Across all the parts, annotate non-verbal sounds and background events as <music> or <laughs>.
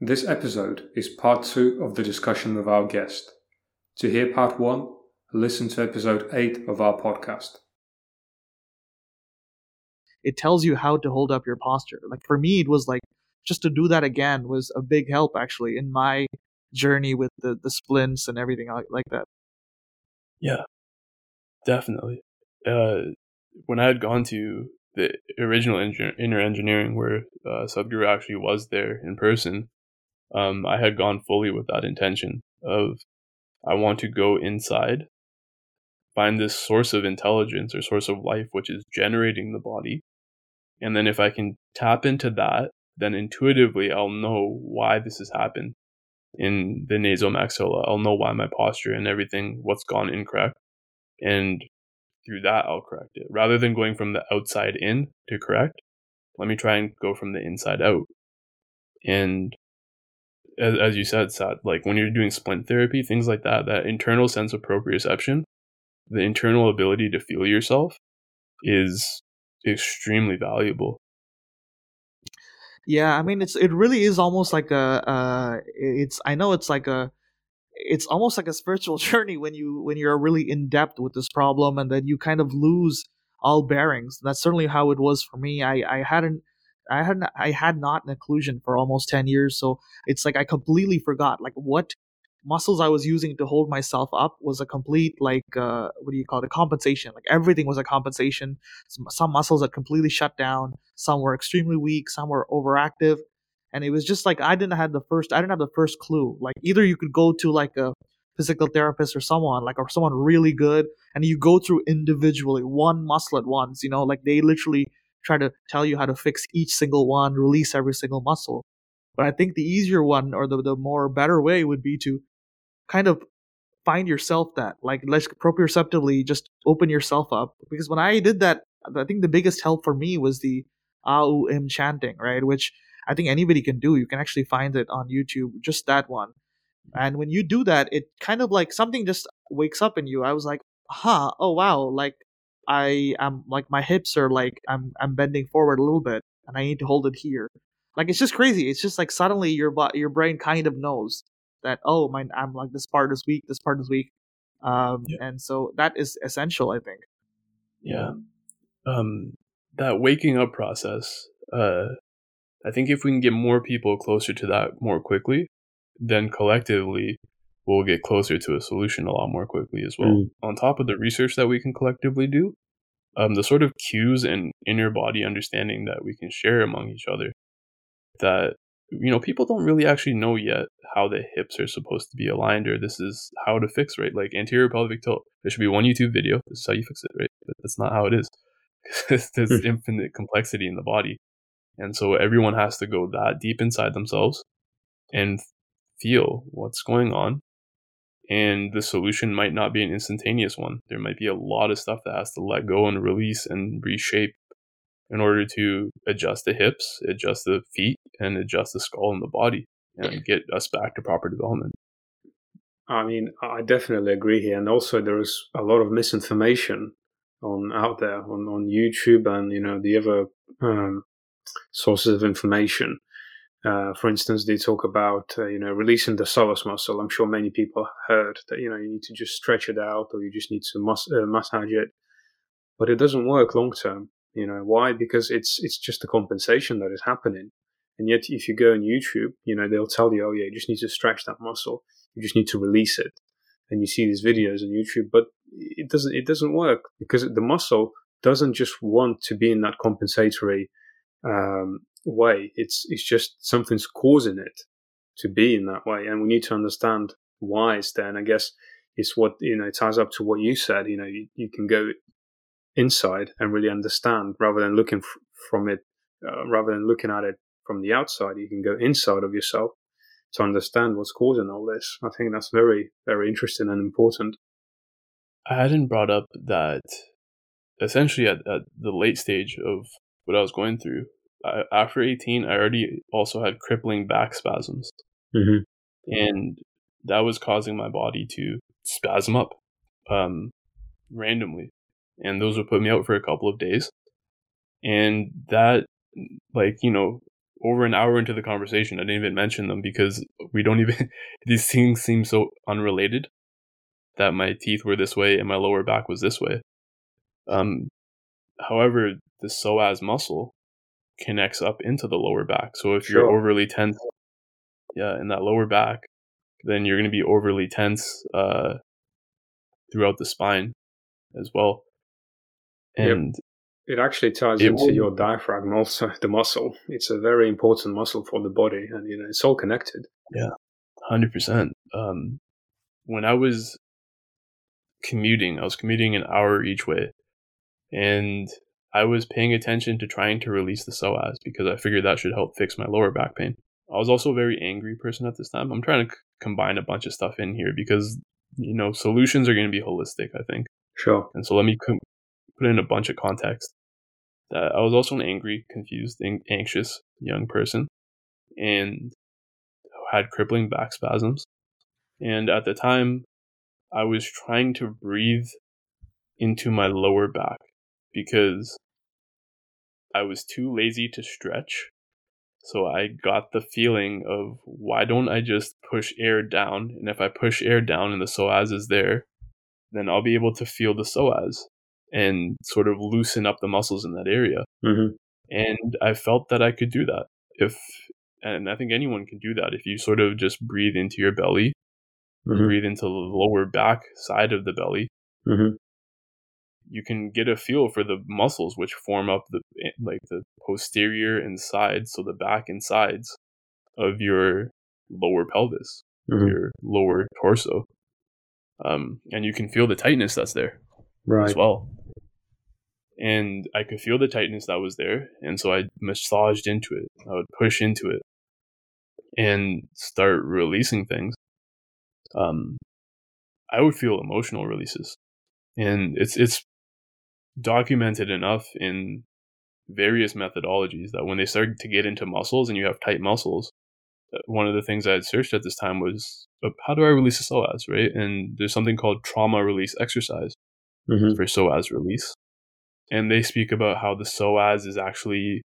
This episode is part two of the discussion with our guest. To hear part one, listen to episode eight of our podcast. It tells you how to hold up your posture. Like for me, it was like just to do that again was a big help actually in my journey with the, the splints and everything like, like that. Yeah, definitely. Uh, when I had gone to the original inner engineering where uh, Sadhguru actually was there in person, um, I had gone fully with that intention of I want to go inside, find this source of intelligence or source of life which is generating the body, and then if I can tap into that, then intuitively I'll know why this has happened in the nasal maxilla. I'll know why my posture and everything, what's gone incorrect, and through that I'll correct it. Rather than going from the outside in to correct, let me try and go from the inside out. And as, as you said, like when you're doing splint therapy, things like that, that internal sense of proprioception, the internal ability to feel yourself is extremely valuable. Yeah, I mean it's it really is almost like a uh it's I know it's like a it's almost like a spiritual <laughs> journey when you when you're really in depth with this problem and then you kind of lose all bearings. That's certainly how it was for me. I I hadn't I had I had not an occlusion for almost 10 years so it's like I completely forgot like what muscles I was using to hold myself up was a complete like uh, what do you call it a compensation like everything was a compensation. Some, some muscles had completely shut down some were extremely weak some were overactive and it was just like I didn't have the first I didn't have the first clue. Like either you could go to like a physical therapist or someone like or someone really good and you go through individually one muscle at once you know like they literally try to tell you how to fix each single one, release every single muscle. But I think the easier one or the, the more better way would be to kind of find yourself that, like, let's proprioceptively just open yourself up. Because when I did that, I think the biggest help for me was the Au Im chanting, right? Which I think anybody can do. You can actually find it on YouTube, just that one. And when you do that, it kind of like something just wakes up in you. I was like, huh, oh wow, like I am like my hips are like I'm I'm bending forward a little bit and I need to hold it here. Like it's just crazy. It's just like suddenly your your brain kind of knows that oh my I'm like this part is weak, this part is weak. Um yeah. and so that is essential I think. Yeah. Um that waking up process uh I think if we can get more people closer to that more quickly, then collectively we'll get closer to a solution a lot more quickly as well. Mm. On top of the research that we can collectively do, um, the sort of cues and inner body understanding that we can share among each other that you know people don't really actually know yet how the hips are supposed to be aligned or this is how to fix right like anterior pelvic tilt there should be one youtube video this is how you fix it right but that's not how it is <laughs> there's hmm. infinite complexity in the body and so everyone has to go that deep inside themselves and feel what's going on and the solution might not be an instantaneous one. There might be a lot of stuff that has to let go and release and reshape in order to adjust the hips, adjust the feet, and adjust the skull and the body and get us back to proper development. I mean, I definitely agree here, and also there is a lot of misinformation on out there on, on YouTube and you know the other um, sources of information uh, for instance, they talk about uh, you know releasing the psoas muscle. I'm sure many people heard that you know you need to just stretch it out or you just need to uh, massage it, but it doesn't work long term. You know why? Because it's it's just a compensation that is happening. And yet, if you go on YouTube, you know they'll tell you, oh yeah, you just need to stretch that muscle. You just need to release it. And you see these videos on YouTube, but it doesn't it doesn't work because the muscle doesn't just want to be in that compensatory um, way. It's it's just something's causing it to be in that way, and we need to understand why it's there. And I guess it's what you know it ties up to what you said. You know, you, you can go inside and really understand rather than looking f- from it, uh, rather than looking at it from the outside. You can go inside of yourself to understand what's causing all this. I think that's very very interesting and important. I hadn't brought up that essentially at, at the late stage of what I was going through, I, after 18, I already also had crippling back spasms. Mm-hmm. And that was causing my body to spasm up um, randomly. And those would put me out for a couple of days. And that, like, you know, over an hour into the conversation, I didn't even mention them because we don't even, <laughs> these things seem so unrelated that my teeth were this way and my lower back was this way. Um, however, the psoas muscle connects up into the lower back. So if sure. you're overly tense, yeah, in that lower back, then you're going to be overly tense uh, throughout the spine as well. And yep. it actually ties it into will, your diaphragm also, <laughs> the muscle. It's a very important muscle for the body, and you know it's all connected. Yeah, hundred um, percent. When I was commuting, I was commuting an hour each way, and I was paying attention to trying to release the psoas because I figured that should help fix my lower back pain. I was also a very angry person at this time. I'm trying to c- combine a bunch of stuff in here because you know solutions are going to be holistic. I think. Sure. And so let me put in a bunch of context. That I was also an angry, confused, anxious young person, and had crippling back spasms. And at the time, I was trying to breathe into my lower back because I was too lazy to stretch. So I got the feeling of why don't I just push air down? And if I push air down and the psoas is there, then I'll be able to feel the psoas and sort of loosen up the muscles in that area. Mm-hmm. And I felt that I could do that. If and I think anyone can do that if you sort of just breathe into your belly, mm-hmm. breathe into the lower back side of the belly, mm-hmm you can get a feel for the muscles which form up the eh, like the posterior and sides, so the back and sides of your lower pelvis, mm-hmm. your lower torso. Um, and you can feel the tightness that's there right. as well. And I could feel the tightness that was there, and so I massaged into it. I would push into it and start releasing things. Um, I would feel emotional releases, and it's it's documented enough in various methodologies that when they start to get into muscles and you have tight muscles, uh, one of the things I had searched at this time was uh, how do I release a psoas, right? And there's something called trauma release exercise mm-hmm. for psoas release. And they speak about how the psoas is actually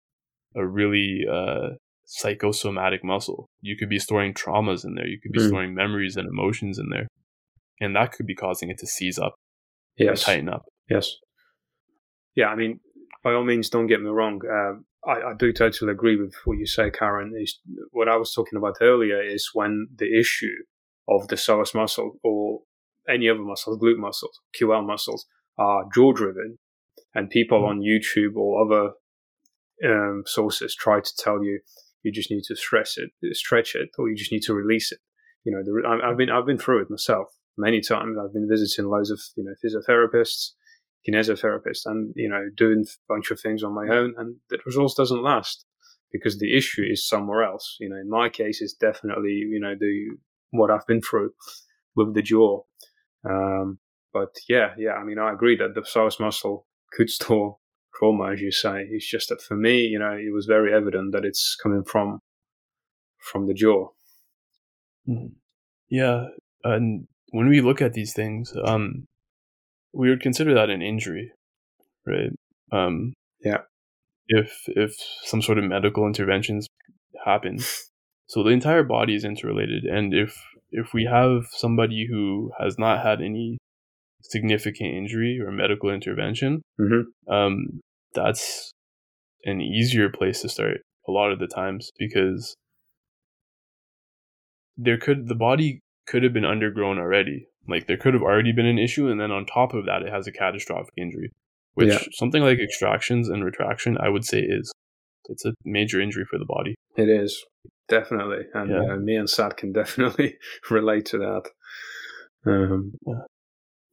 a really uh, psychosomatic muscle. You could be storing traumas in there, you could be mm. storing memories and emotions in there. And that could be causing it to seize up, yes. tighten up. Yes yeah, I mean, by all means, don't get me wrong. Um, I, I, do totally agree with what you say, Karan. Is what I was talking about earlier is when the issue of the psoas muscle or any other muscles, glute muscles, QL muscles, are jaw driven, and people mm-hmm. on YouTube or other um, sources try to tell you you just need to stress it, stretch it, or you just need to release it. You know, the, I've been I've been through it myself many times. I've been visiting loads of you know physiotherapists kinesiotherapist and you know doing a bunch of things on my own and the results doesn't last because the issue is somewhere else. You know in my case it's definitely you know the what i've been through with the jaw. Um, but yeah yeah i mean i agree that the psoas muscle could store trauma as you say. It's just that for me you know it was very evident that it's coming from from the jaw. Mm-hmm. yeah and when we look at these things um we would consider that an injury, right? Um, yeah. If if some sort of medical interventions happen, so the entire body is interrelated, and if if we have somebody who has not had any significant injury or medical intervention, mm-hmm. um, that's an easier place to start a lot of the times because there could the body could have been undergrown already like there could have already been an issue, and then on top of that, it has a catastrophic injury, which yeah. something like extractions and retraction, I would say, is it's a major injury for the body. It is definitely, and yeah. uh, me and Sat can <laughs> definitely relate to that. Um, yeah.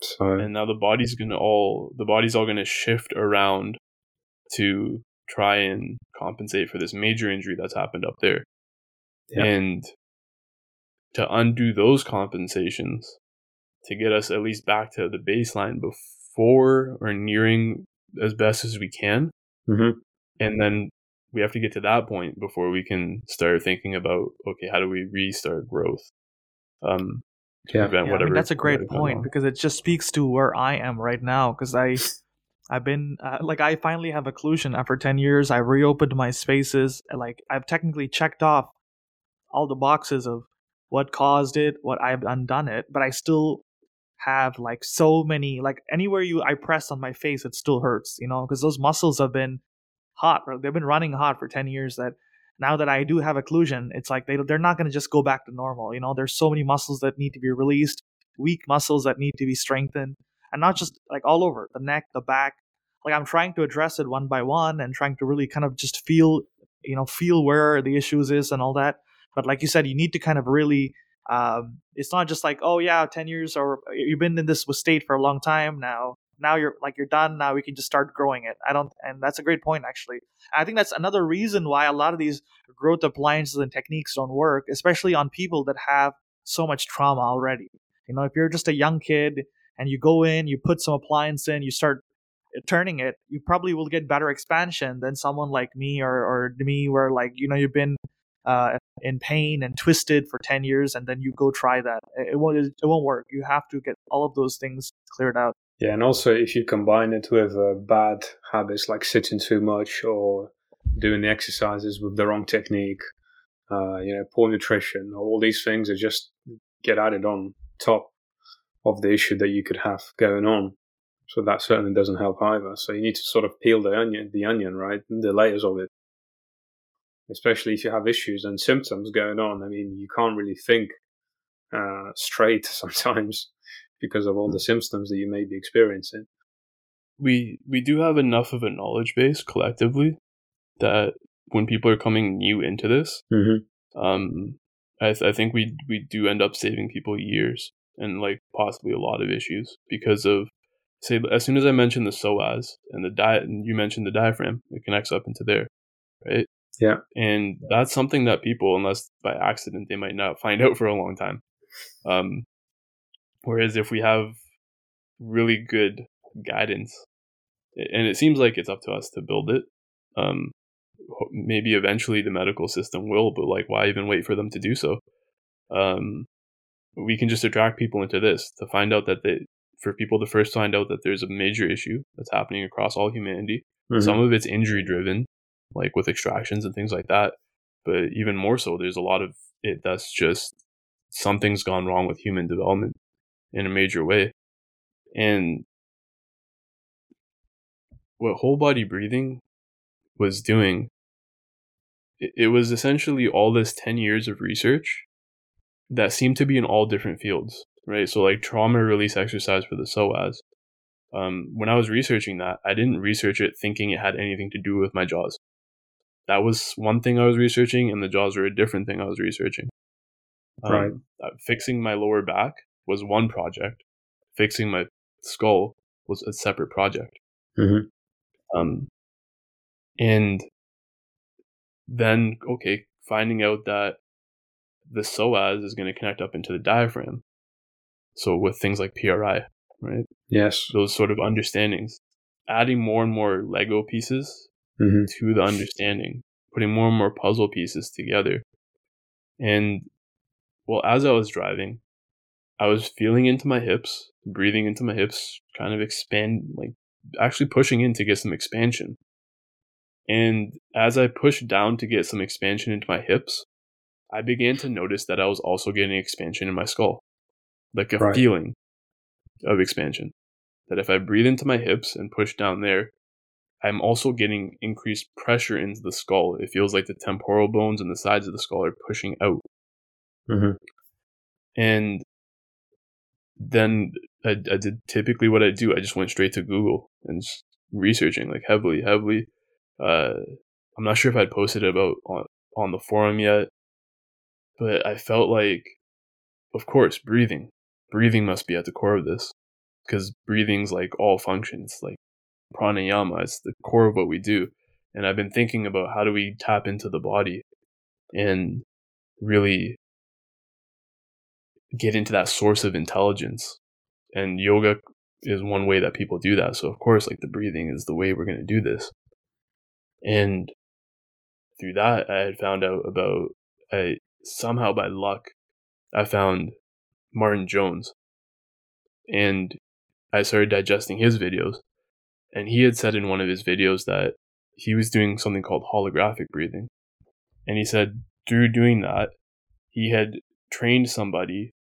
So, and now the body's gonna all the body's all gonna shift around to try and compensate for this major injury that's happened up there, and to undo those compensations to get us at least back to the baseline before or nearing as best as we can. Mm-hmm. And then we have to get to that point before we can start thinking about okay, how do we restart growth? Um, yeah, yeah I mean, that's a great point because it just speaks to where I am right now. Because I, I've been uh, like I finally have occlusion after 10 years. I reopened my spaces. Like I've technically checked off all the boxes of what caused it, what I've undone it, but I still have like so many like anywhere you I press on my face it still hurts, you know, because those muscles have been hot. They've been running hot for 10 years that now that I do have occlusion, it's like they they're not going to just go back to normal, you know. There's so many muscles that need to be released, weak muscles that need to be strengthened and not just like all over the neck, the back. Like I'm trying to address it one by one and trying to really kind of just feel, you know, feel where the issues is and all that. But like you said, you need to kind of really. Um, it's not just like, oh yeah, ten years or you've been in this state for a long time now. Now you're like you're done. Now we can just start growing it. I don't, and that's a great point actually. I think that's another reason why a lot of these growth appliances and techniques don't work, especially on people that have so much trauma already. You know, if you're just a young kid and you go in, you put some appliance in, you start turning it, you probably will get better expansion than someone like me or, or me, where like, you know, you've been uh, in pain and twisted for 10 years and then you go try that. It won't, it won't work. You have to get all of those things cleared out. Yeah, and also if you combine it with uh, bad habits like sitting too much or doing the exercises with the wrong technique, uh, you know, poor nutrition, all these things are just get added on top of the issue that you could have going on. So that certainly doesn't help either. So you need to sort of peel the onion, the onion, right the layers of it. Especially if you have issues and symptoms going on. I mean, you can't really think uh, straight <laughs> sometimes because of all the symptoms that you may be experiencing. We we do have enough of a knowledge base collectively that when people are coming new into this, mm-hmm. um, I, th- I think we we do end up saving people years and like possibly a lot of issues because of say as soon as I mentioned the psoas and the diet and you mentioned the diaphragm, it connects up into there, right? Yeah. And that's something that people, unless by accident, they might not <laughs> find out for a long time. Um, whereas if we have really good guidance, and it seems like it's up to us to build it, um, maybe eventually the medical system will, but like, why even wait for them to do so? Um, we can just attract people into this to find out that they, for people to first find out that there's a major issue that's happening across all humanity. Mm-hmm. Some of it's injury driven, like with extractions and things like that. But even more so, there's a lot of it that's just something's gone wrong with human development in a major way. And what whole body breathing was doing, it, it was essentially all this 10 years of research that seemed to be in all different fields, right? So like trauma release exercise for the psoas. Um, when I was researching that, I didn't research it thinking it had anything to do with my jaws. That was one thing I was researching, and the jaws were a different thing I was researching. Um, right. Uh, fixing my lower back was one project. Fixing my skull was a separate project. Mm-hmm. Um, and then okay, finding out that the psoas is going to connect up into the diaphragm. So with things like PRI, right? Yes. Those sort of understandings, adding more and more Lego pieces mm-hmm. to the understanding, putting more and more puzzle pieces together. And well, as I was driving, I was feeling into my hips, breathing into my hips, kind of expand, like actually pushing in to get some expansion. And as I pushed down to get some expansion into my hips, I began to notice that I was also getting expansion in my skull, like a right. feeling of expansion. That if I breathe into my hips and push down there, I'm also getting increased pressure into the skull. It feels like the temporal bones and the sides of the skull are pushing out. Mm-hmm. And then I, I, did typically what I do. I just went straight to Google and researching like heavily, heavily. Uh, I'm not sure if I'd posted about on, on the forum yet, but I felt like, of course, breathing. Breathing must be at the core of this. Because breathing's like all functions, like pranayama, it's the core of what we do. And I've been thinking about how do we tap into the body and really get into that source of intelligence. And yoga is one way that people do that. So, of course, like the breathing is the way we're going to do this. And through that, I had found out about a somehow by luck, I found Martin Jones and I started digesting his videos. And he had said in one of his videos that he was doing something called holographic breathing. And he said through doing that, he had trained somebody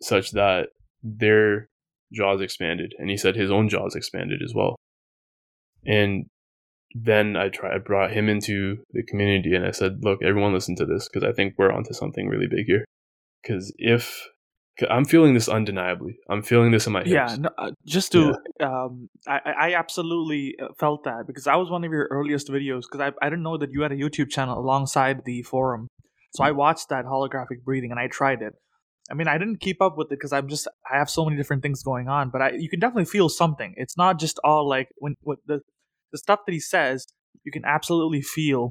such that their jaws expanded. And he said his own jaws expanded as well. And then I tried, I brought him into the community and I said, look, everyone listen to this because I think we're onto something really big here. Because if I'm feeling this undeniably. I'm feeling this in my hips. Yeah, no, uh, just to, yeah. um, I, I absolutely uh, felt that because I was one of your earliest videos because I, I didn't know that you had a YouTube channel alongside the forum. So I watched that holographic breathing and I tried it. I mean, I didn't keep up with it because I'm just I have so many different things going on, but I you can definitely feel something. It's not just all like when what the the stuff that he says, you can absolutely feel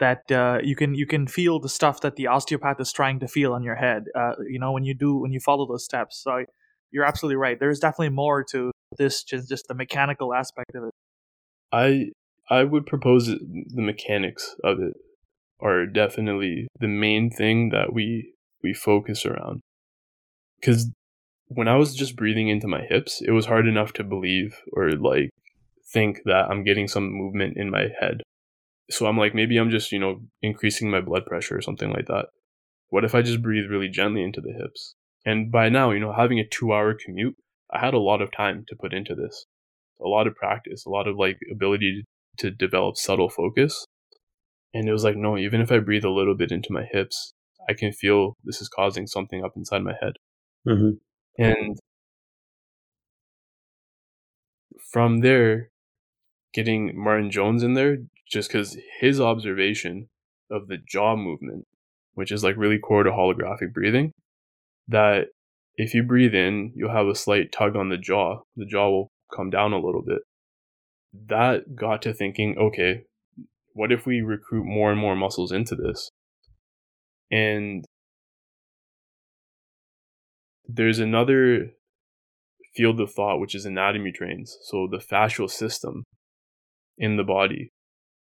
that uh, you can you can feel the stuff that the osteopath is trying to feel on your head. Uh, you know when you do when you follow those steps. So you're absolutely right. There's definitely more to this just just the mechanical aspect of it. I I would propose the mechanics of it are definitely the main thing that we we focus around. Because when I was just breathing into my hips, it was hard enough to believe or like think that I'm getting some movement in my head so I'm like, maybe I'm just, you know, increasing my blood pressure or something like that. What if I just breathe really gently into the hips? And by now, you know, having a two hour commute, I had a lot of time to put into this, a lot of practice, a lot of like ability to develop subtle focus. And it was like, no, even if I breathe a little bit into my hips, I can feel this is causing something up inside my head. Mm-hmm. And from there, getting Martin Jones in there just because his observation of the jaw movement, which is like really core to holographic breathing, that if you breathe in, you'll have a slight tug on the jaw. The jaw will come down a little bit. That got to thinking, okay, what if we recruit more and more muscles into this? And there's another field of thought, which is anatomy trains. So the fascial system in the body,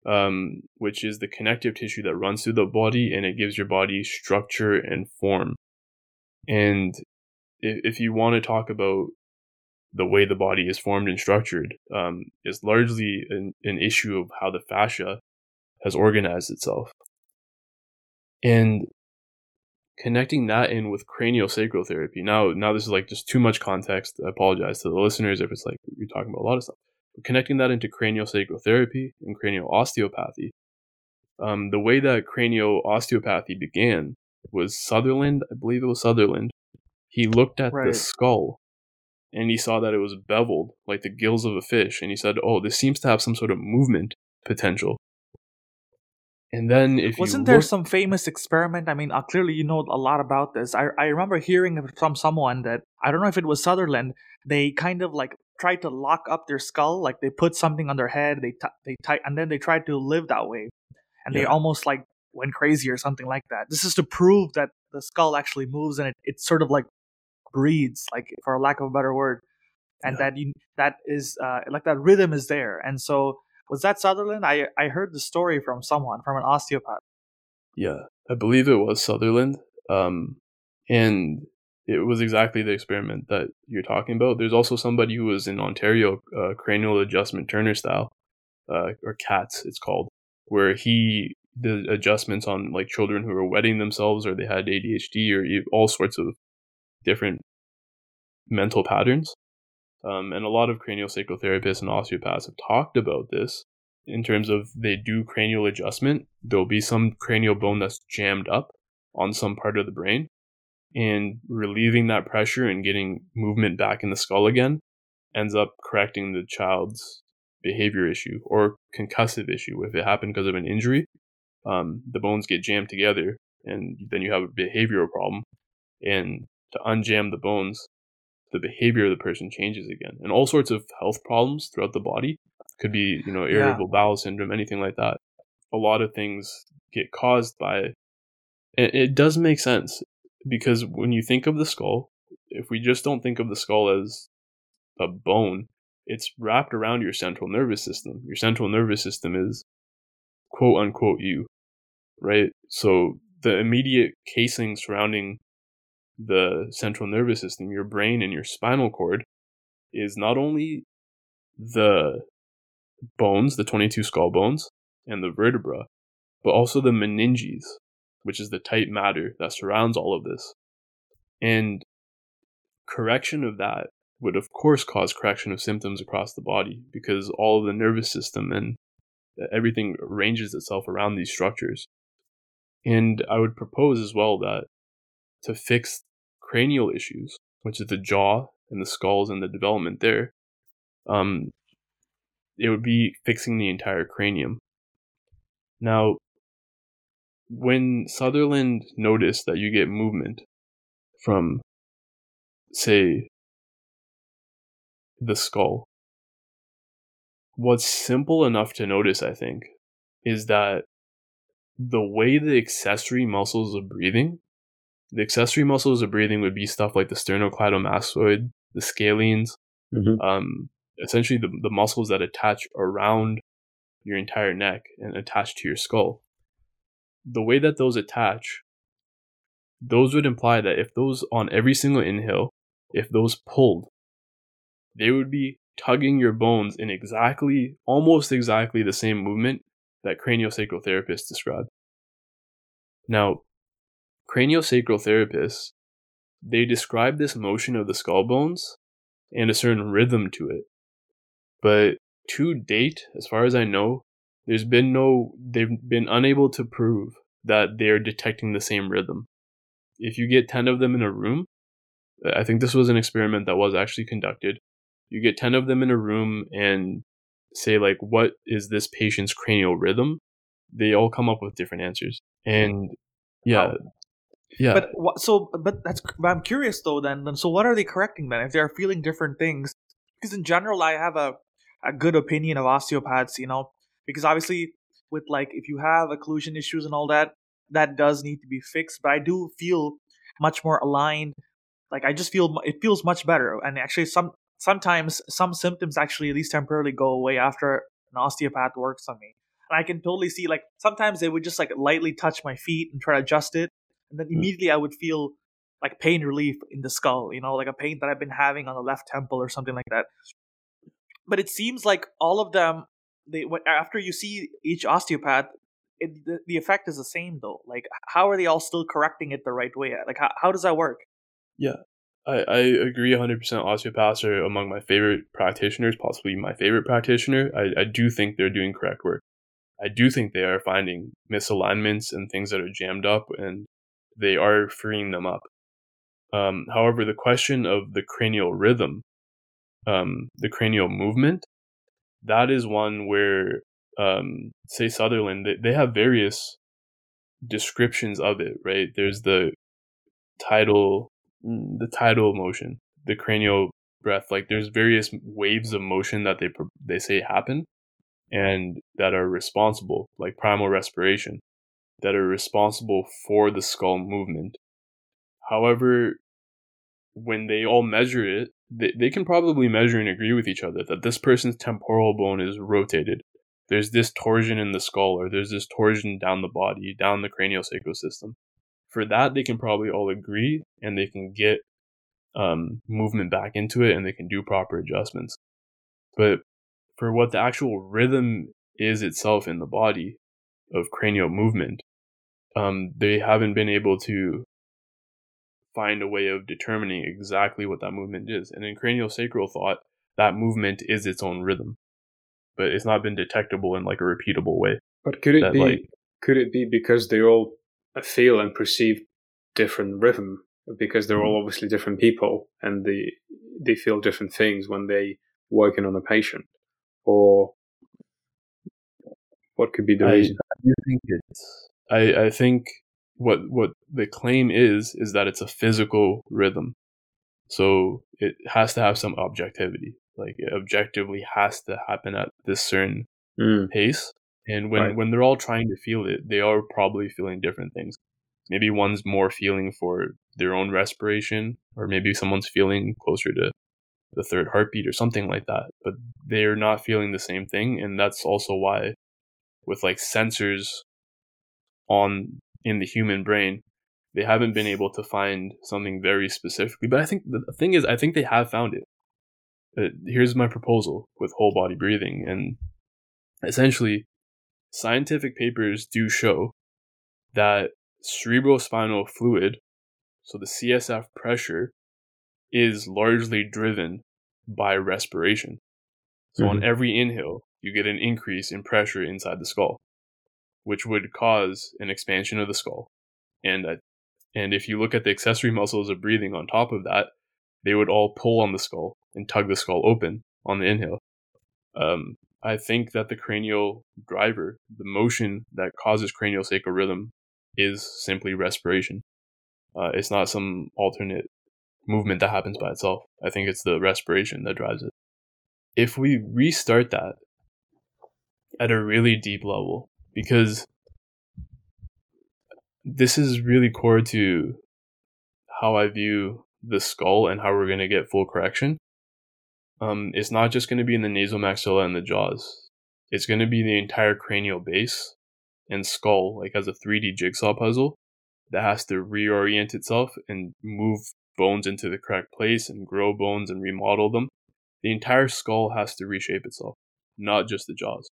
um, which is the connective tissue that runs through the body and it gives your body structure and form. And if, if you want to talk about the way the body is formed and structured, um, is largely an, an issue of how the fascia has organized itself. And connecting that in with craniosacral therapy. Now, now this is like just too much context. I apologize to the listeners if it's like you're talking about a lot of stuff connecting that into craniosacral therapy and cranial osteopathy. Um, the way that cranial osteopathy began was Sutherland, I believe it was Sutherland. He looked at right. the skull and he saw that it was beveled like the gills of a fish, and he said, "Oh, this seems to have some sort of movement potential." And then, if wasn't there some famous experiment? I mean, uh, clearly you know a lot about this. I I remember hearing from someone that I don't know if it was Sutherland. They kind of like tried to lock up their skull, like they put something on their head, they t- they tight, and then they tried to live that way, and yeah. they almost like went crazy or something like that. This is to prove that the skull actually moves and it, it sort of like breathes, like for lack of a better word, and yeah. that you that is uh, like that rhythm is there. And so was that Sutherland? I I heard the story from someone from an osteopath. Yeah, I believe it was Sutherland. Um, and it was exactly the experiment that you're talking about. There's also somebody who was in Ontario, uh, cranial adjustment Turner style, uh, or CATS, it's called, where he did adjustments on like children who were wetting themselves or they had ADHD or all sorts of different mental patterns. Um, and a lot of cranial sacral therapists and osteopaths have talked about this in terms of they do cranial adjustment. There'll be some cranial bone that's jammed up on some part of the brain and relieving that pressure and getting movement back in the skull again ends up correcting the child's behavior issue or concussive issue. If it happened because of an injury, um, the bones get jammed together and then you have a behavioral problem. And to unjam the bones, the behavior of the person changes again. And all sorts of health problems throughout the body could be, you know, irritable yeah. bowel syndrome, anything like that. A lot of things get caused by it, it does make sense because when you think of the skull, if we just don't think of the skull as a bone, it's wrapped around your central nervous system. Your central nervous system is quote unquote you, right? So the immediate casing surrounding the central nervous system, your brain and your spinal cord, is not only the bones, the 22 skull bones, and the vertebra, but also the meninges, which is the tight matter that surrounds all of this. And correction of that would, of course, cause correction of symptoms across the body because all of the nervous system and everything arranges itself around these structures. And I would propose as well that to fix cranial issues, which is the jaw and the skulls and the development there, um, it would be fixing the entire cranium. Now, when Sutherland noticed that you get movement from, say, the skull, what's simple enough to notice, I think, is that the way the accessory muscles of breathing, the accessory muscles of breathing would be stuff like the sternocleidomastoid, the scalenes, mm-hmm. um, essentially the, the muscles that attach around your entire neck and attach to your skull. The way that those attach, those would imply that if those on every single inhale, if those pulled, they would be tugging your bones in exactly, almost exactly the same movement that craniosacral therapists describe. Now, craniosacral therapists, they describe this motion of the skull bones and a certain rhythm to it. But to date, as far as I know, there's been no, they've been unable to prove that they're detecting the same rhythm. If you get 10 of them in a room, I think this was an experiment that was actually conducted. You get 10 of them in a room and say, like, what is this patient's cranial rhythm? They all come up with different answers. And yeah. Yeah. But so, but that's, but I'm curious though then, then, so what are they correcting then? If they're feeling different things? Because in general, I have a, a good opinion of osteopaths, you know, because obviously with like if you have occlusion issues and all that, that does need to be fixed. But I do feel much more aligned. Like I just feel it feels much better, and actually some sometimes some symptoms actually at least temporarily go away after an osteopath works on me. And I can totally see like sometimes they would just like lightly touch my feet and try to adjust it, and then hmm. immediately I would feel like pain relief in the skull, you know, like a pain that I've been having on the left temple or something like that but it seems like all of them they after you see each osteopath it, the, the effect is the same though. Like how are they all still correcting it the right way? Like how, how does that work? Yeah. I, I agree 100% osteopaths are among my favorite practitioners possibly my favorite practitioner. I, I do think they're doing correct work. I do think they are finding misalignments and things that are jammed up and they are freeing them up. Um, however the question of the cranial rhythm um, the cranial movement, that is one where, um, say Sutherland, they, they have various descriptions of it, right? There's the tidal, mm, the tidal motion, the cranial breath. Like there's various waves of motion that they they say happen, and that are responsible, like primal respiration, that are responsible for the skull movement. However, when they all measure it, they, they can probably measure and agree with each other that this person's temporal bone is rotated. There's this torsion in the skull, or there's this torsion down the body, down the craniosacral system. For that, they can probably all agree and they can get um, movement back into it and they can do proper adjustments. But for what the actual rhythm is itself in the body of cranial movement, um, they haven't been able to find a way of determining exactly what that movement is. And in craniosacral thought, that movement is its own rhythm, but it's not been detectable in like a repeatable way. But could it that, be? Like, could it be because they all feel and perceive different rhythm? Because they're all mm-hmm. obviously different people, and they they feel different things when they working on a patient, or what could be the I, reason? I think it's. I I think what what the claim is is that it's a physical rhythm. So it has to have some objectivity. Like it objectively has to happen at this certain mm. pace. And when, right. when they're all trying to feel it, they are probably feeling different things. Maybe one's more feeling for their own respiration, or maybe someone's feeling closer to the third heartbeat or something like that. But they're not feeling the same thing. And that's also why, with like sensors on in the human brain. They haven't been able to find something very specifically, but I think the thing is, I think they have found it. Uh, here's my proposal with whole body breathing and essentially, scientific papers do show that cerebrospinal fluid, so the CSF pressure, is largely driven by respiration. So mm-hmm. on every inhale, you get an increase in pressure inside the skull, which would cause an expansion of the skull. And uh, and if you look at the accessory muscles of breathing on top of that, they would all pull on the skull and tug the skull open on the inhale. Um, I think that the cranial driver, the motion that causes cranial sacral rhythm, is simply respiration. Uh, it's not some alternate movement that happens by itself. I think it's the respiration that drives it. If we restart that at a really deep level, because this is really core to how I view the skull and how we're going to get full correction. Um, it's not just going to be in the nasal maxilla and the jaws. It's going to be the entire cranial base and skull, like as a 3D jigsaw puzzle that has to reorient itself and move bones into the correct place and grow bones and remodel them. The entire skull has to reshape itself, not just the jaws.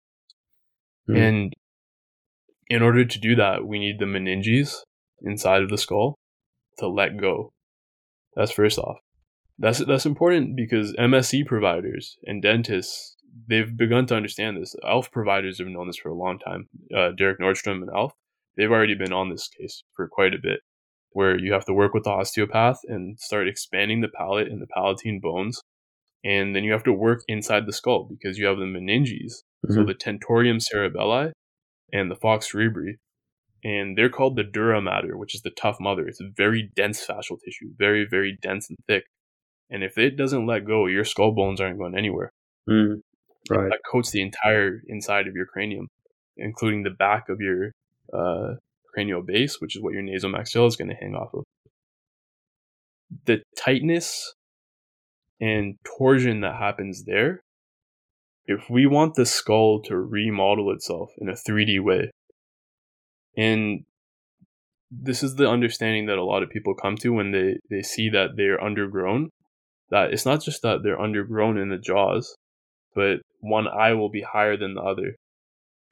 Mm. And in order to do that, we need the meninges inside of the skull to let go. That's first off. That's that's important because MSE providers and dentists they've begun to understand this. ALF providers have known this for a long time. Uh, Darick Nordstrom and ALF they've already been on this case for quite a bit, where you have to work with the osteopath and start expanding the palate and the palatine bones, and then you have to work inside the skull because you have the meninges, mm-hmm. so the tentorium cerebelli and the falx cerebri, and they're called the dura mater, which is the tough mother. It's a very dense fascial tissue, very very dense and thick. And if it doesn't let go, your skull bones aren't going anywhere. Mm, right. That coats the entire inside of your cranium, including the back of your uh, cranial base, which is what your nasal maxilla is going to hang off of. The tightness and torsion that happens there, if we want the skull to remodel itself in a 3D way, and this is the understanding that a lot of people come to when they, they see that they're undergrown that it's not just that they're undergrown in the jaws, but one eye will be higher than the other.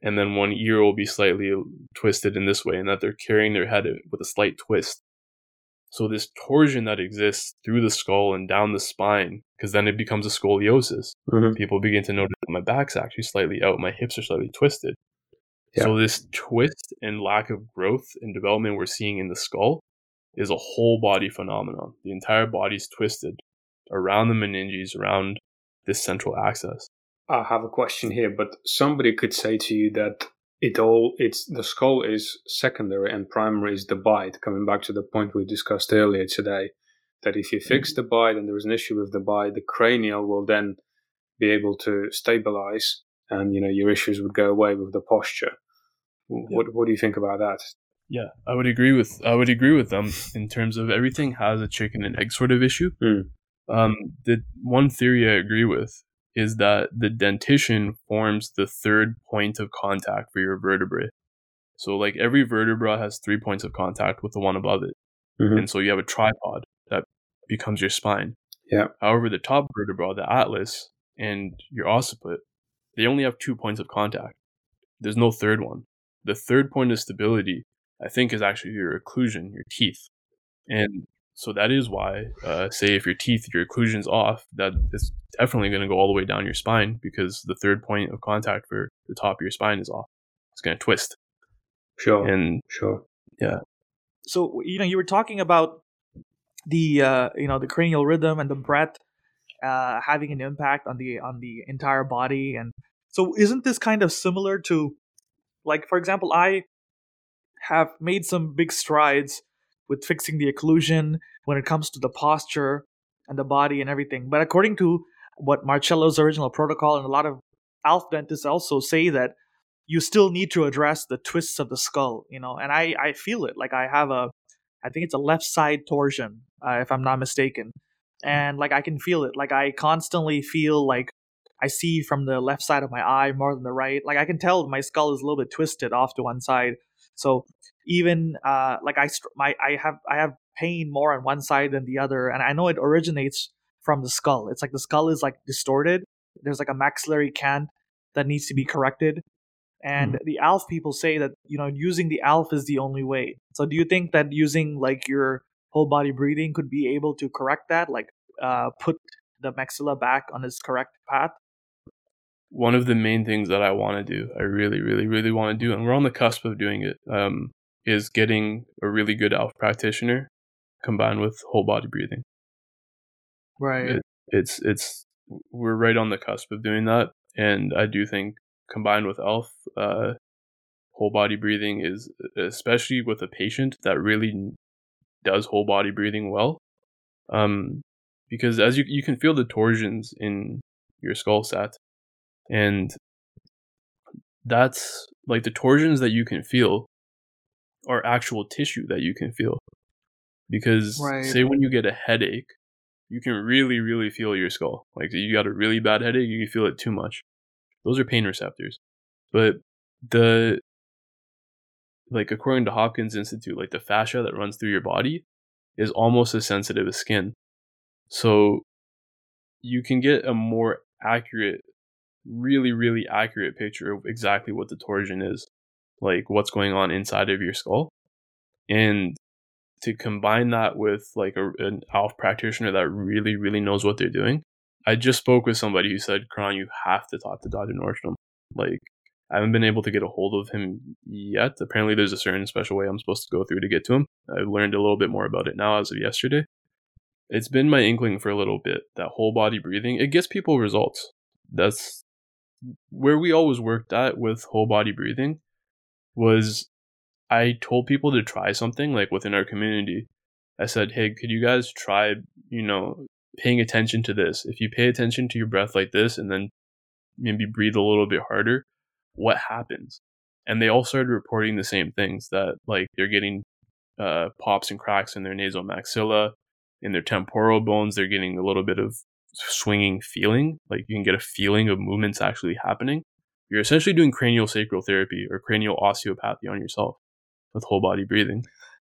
And then one ear will be slightly twisted in this way, and that they're carrying their head with a slight twist. So, this torsion that exists through the skull and down the spine, because then it becomes a scoliosis. Mm-hmm. People begin to notice that my back's actually slightly out, my hips are slightly twisted. Yeah. So, this twist and lack of growth and development we're seeing in the skull is a whole body phenomenon. The entire body's twisted around the meninges, around this central axis. I have a question here, but somebody could say to you that it all it's the skull is secondary and primary is the bite. Coming back to the point we discussed earlier today, that if you fix mm-hmm. the bite and there is an issue with the bite, the cranial will then be able to stabilize, and you know your issues would go away with the posture. What what do you think about that? Yeah, I would agree with I would agree with them in terms of everything has a chicken and egg sort of issue. Mm. Um, the one theory I agree with is that the dentition forms the third point of contact for your vertebrae. So, like every vertebra has three points of contact with the one above it. Mm-hmm. And so you have a tripod that becomes your spine. Yeah. However, the top vertebra, the atlas, and your occiput, they only have two points of contact. There's no third one. The third point of stability, I think, is actually your occlusion, your teeth. And so that is why, uh, say, if your teeth, your occlusion's off, that is definitely going to go all the way down your spine because the third point of contact for the top of your spine is off. It's going to twist. Sure. And sure. Yeah. So you know, you were talking about the uh, you know the cranial rhythm and the breath uh, having an impact on the on the entire body, and so isn't this kind of similar to, like, for example, I have made some big strides with fixing the occlusion when it comes to the posture and the body and everything. But according to what Marcello's original protocol and a lot of ALF dentists also say that you still need to address the twists of the skull, you know, and I, I feel it. Like I have a, I think it's a left side torsion, uh, if I'm not mistaken. And like I can feel it. Like I constantly feel like I see from the left side of my eye more than the right. Like I can tell my skull is a little bit twisted off to one side. So even uh, like I my I have I have pain more on one side than the other, and I know it originates from the skull. It's like the skull is like distorted. There's like a maxillary cant that needs to be corrected and mm. the alf people say that you know using the alf is the only way so do you think that using like your whole body breathing could be able to correct that like uh, put the maxilla back on its correct path one of the main things that i want to do i really really really want to do and we're on the cusp of doing it um, is getting a really good alf practitioner combined with whole body breathing right it, it's it's we're right on the cusp of doing that and i do think combined with ALF, uh, whole body breathing is especially with a patient that really does whole body breathing well. Um, because as you you can feel the torsions in your skull set, and that's like the torsions that you can feel are actual tissue that you can feel. Because right. say when you get a headache, you can really really feel your skull. Like you got a really bad headache, you can feel it too much. Those are pain receptors. But the like according to Hopkins Institute, like the fascia that runs through your body is almost as sensitive as skin. So you can get a more accurate, really, really accurate picture of exactly what the torsion is, like what's going on inside of your skull. And to combine that with like a, an ALF practitioner that really, really knows what they're doing, I just spoke with somebody who said, Karan, you have to talk to Dr. Nordstrom. Like, I haven't been able to get a hold of him yet. Apparently, there's a certain special way I'm supposed to go through to get to him. I've learned a little bit more about it now as of yesterday. It's been my inkling for a little bit that whole body breathing, it gets people results. That's where we always worked at with whole body breathing was I told people to try something like within our community. I said, "Hey, could you guys try, you know, paying attention to this. If you pay attention to your breath like this and then maybe breathe a little bit harder, what happens? And they all started reporting the same things that like they're getting uh, pops and cracks in their nasal maxilla, in their temporal bones, they're getting a little bit of swinging feeling. Like you can get a feeling of movements actually happening. You're essentially doing cranial sacral therapy or cranial osteopathy on yourself with whole body breathing.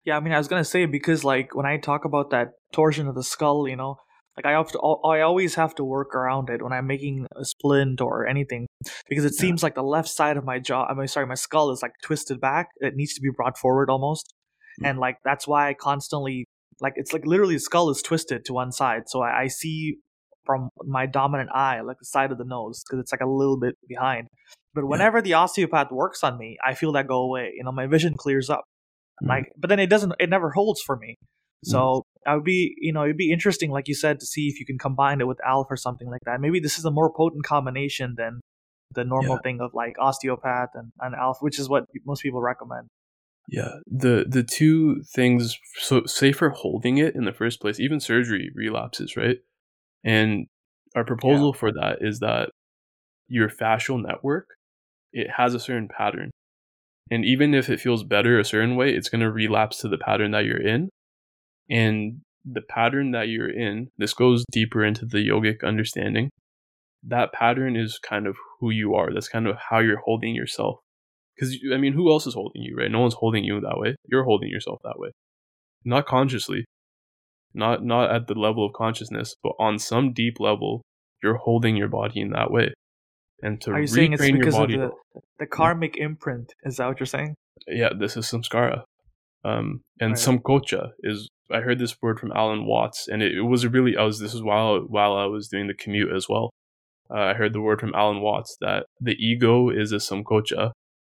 Yeah, I mean, I was gonna say because like when I talk about that torsion of the skull, you know, like I have to, I always have to work around it when I'm making a splint or anything because it seems like the left side of my jaw, I mean, sorry, my skull is like twisted back. It needs to be brought forward almost, mm-hmm. and like that's why I constantly like it's like literally the skull is twisted to one side, so I, I see from my dominant eye like the side of the nose because it's like a little bit behind. But whenever yeah. the osteopath works on me, I feel that go away. You know, my vision clears up. Mm-hmm. Like, but then it doesn't. It never holds for me. Mm. So I would be, you know, it'd be interesting, like you said, to see if you can combine it with Alf or something like that. Maybe this is a more potent combination than the normal yeah. thing of like osteopath and, and Alf, which is what most people recommend. Yeah, the the two things. So, say for holding it in the first place, even surgery relapses, right? And our proposal yeah. for that is that your fascial network it has a certain pattern, and even if it feels better a certain way, it's going to relapse to the pattern that you're in and the pattern that you're in, this goes deeper into the yogic understanding. That pattern is kind of who you are. That's kind of how you're holding yourself. Because, I mean, who else is holding you, right? No one's holding you that way. You're holding yourself that way. Not consciously, not not at the level of consciousness, but on some deep level, you're holding your body in that way. And to Are you saying it's because of the, the karmic imprint? Is that what you're saying? Yeah, this is samskara. Um, and right. samkocha is I heard this word from Alan Watts, and it, it, was really I was this is while while I was doing the commute as well. Uh, I heard the word from Alan Watts that the ego is a samkocha.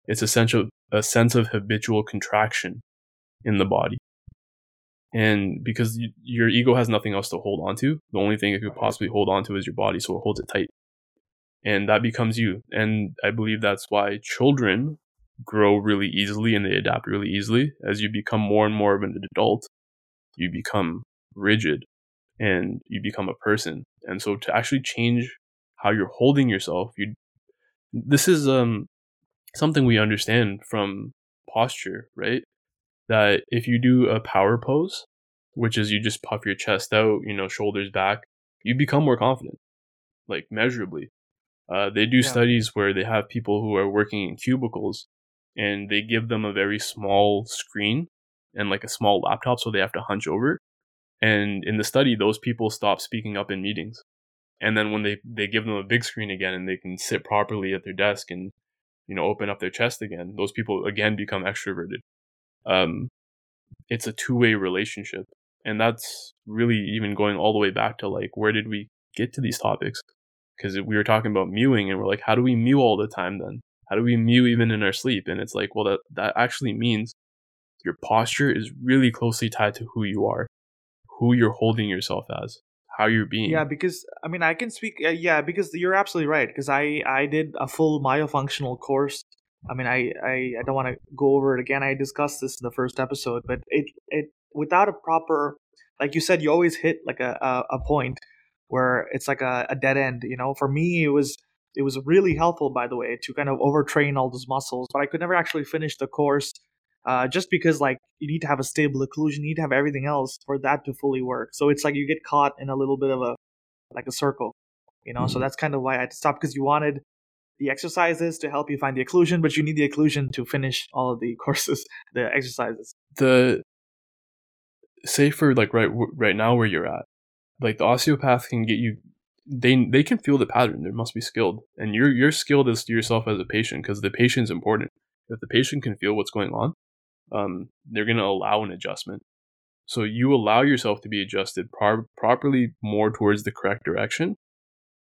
It's essential a sense of habitual contraction in the body, and because you, your ego has nothing else to hold on to, the only thing it could possibly hold on to is your body, so it holds it tight, and that becomes you. And I believe that's why children grow really easily and they adapt really easily. As you become more and more of an adult, you become rigid and you become a person. And so to actually change how you're holding yourself, you this is um something we understand from posture, right? That if you do a power pose, which is you just puff your chest out, you know, shoulders back, you become more confident, like measurably. Uh, they do yeah. studies where they have people who are working in cubicles and they give them a very small screen and like a small laptop so they have to hunch over and in the study those people stop speaking up in meetings and then when they they give them a big screen again and they can sit properly at their desk and you know open up their chest again those people again become extroverted um it's a two-way relationship and that's really even going all the way back to like where did we get to these topics because we were talking about mewing and we're like how do we mew all the time then how do we mew even in our sleep and it's like well that that actually means your posture is really closely tied to who you are who you're holding yourself as how you're being. Yeah, because I mean, I can speak. Uh, yeah, because you're absolutely right. Because I I did a full myofunctional course. I mean, I I, I don't want to go over it again. I discussed this in the first episode, but it it without a proper, like you said, you always hit like a a, a point where it's like a, a dead end. You know, for me, it was it was really helpful, by the way, to kind of overtrain all those muscles. But I could never actually finish the course uh, just because like you need to have a stable occlusion, you need to have everything else for that to fully work. So it's like you get caught in a little bit of a like a circle, you know. Mm-hmm. So that's kind of why I had to stop because you wanted the exercises to help you find the occlusion, but you need the occlusion to finish all of the <laughs> courses, the exercises. The say for like right right now where you're at, like the osteopath can get you. They they can feel the pattern. They must be skilled, and you're you're skilled as to yourself as a patient because the patient's important. If the patient can feel what's going on, um, they're going to allow an adjustment. So you allow yourself to be adjusted pro- properly more towards the correct direction.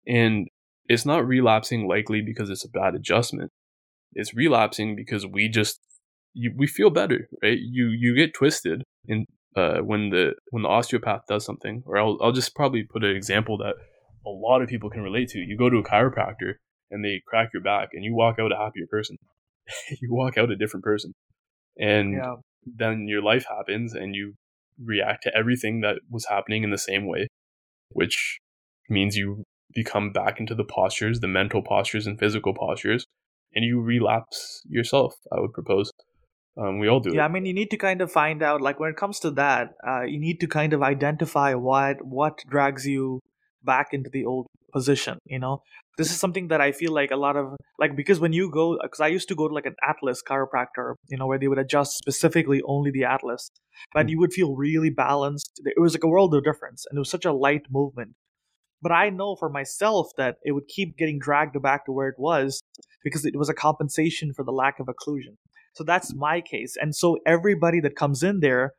And it's not relapsing likely because it's a bad adjustment. It's relapsing because we just you, we feel better, right? You you get twisted in uh, when the when the osteopath does something, or I'll I'll just probably put an example that a lot of people can relate to. You go to a chiropractor and they crack your back, and you walk out a happier person. <laughs> you walk out a different person and yeah. then your life happens and you react to everything that was happening in the same way which means you become back into the postures the mental postures and physical postures and you relapse yourself i would propose um, we all do yeah it. i mean you need to kind of find out like when it comes to that uh, you need to kind of identify what what drags you back into the old position you know this is something that i feel like a lot of like because when you go because i used to go to like an atlas chiropractor you know where they would adjust specifically only the atlas but mm. you would feel really balanced it was like a world of difference and it was such a light movement but i know for myself that it would keep getting dragged back to where it was because it was a compensation for the lack of occlusion. So that's my case. And so everybody that comes in there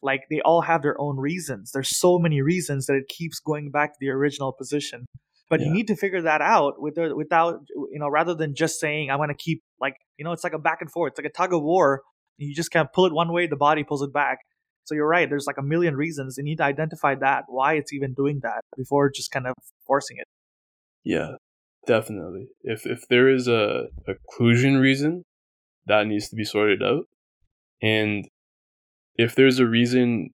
like they all have their own reasons. There's so many reasons that it keeps going back to the original position. But yeah. you need to figure that out with without you know rather than just saying i want to keep like you know it's like a back and forth. It's like a tug of war. You just can't pull it one way the body pulls it back so you're right there's like a million reasons you need to identify that why it's even doing that before just kind of forcing it yeah definitely if if there is a occlusion reason that needs to be sorted out and if there's a reason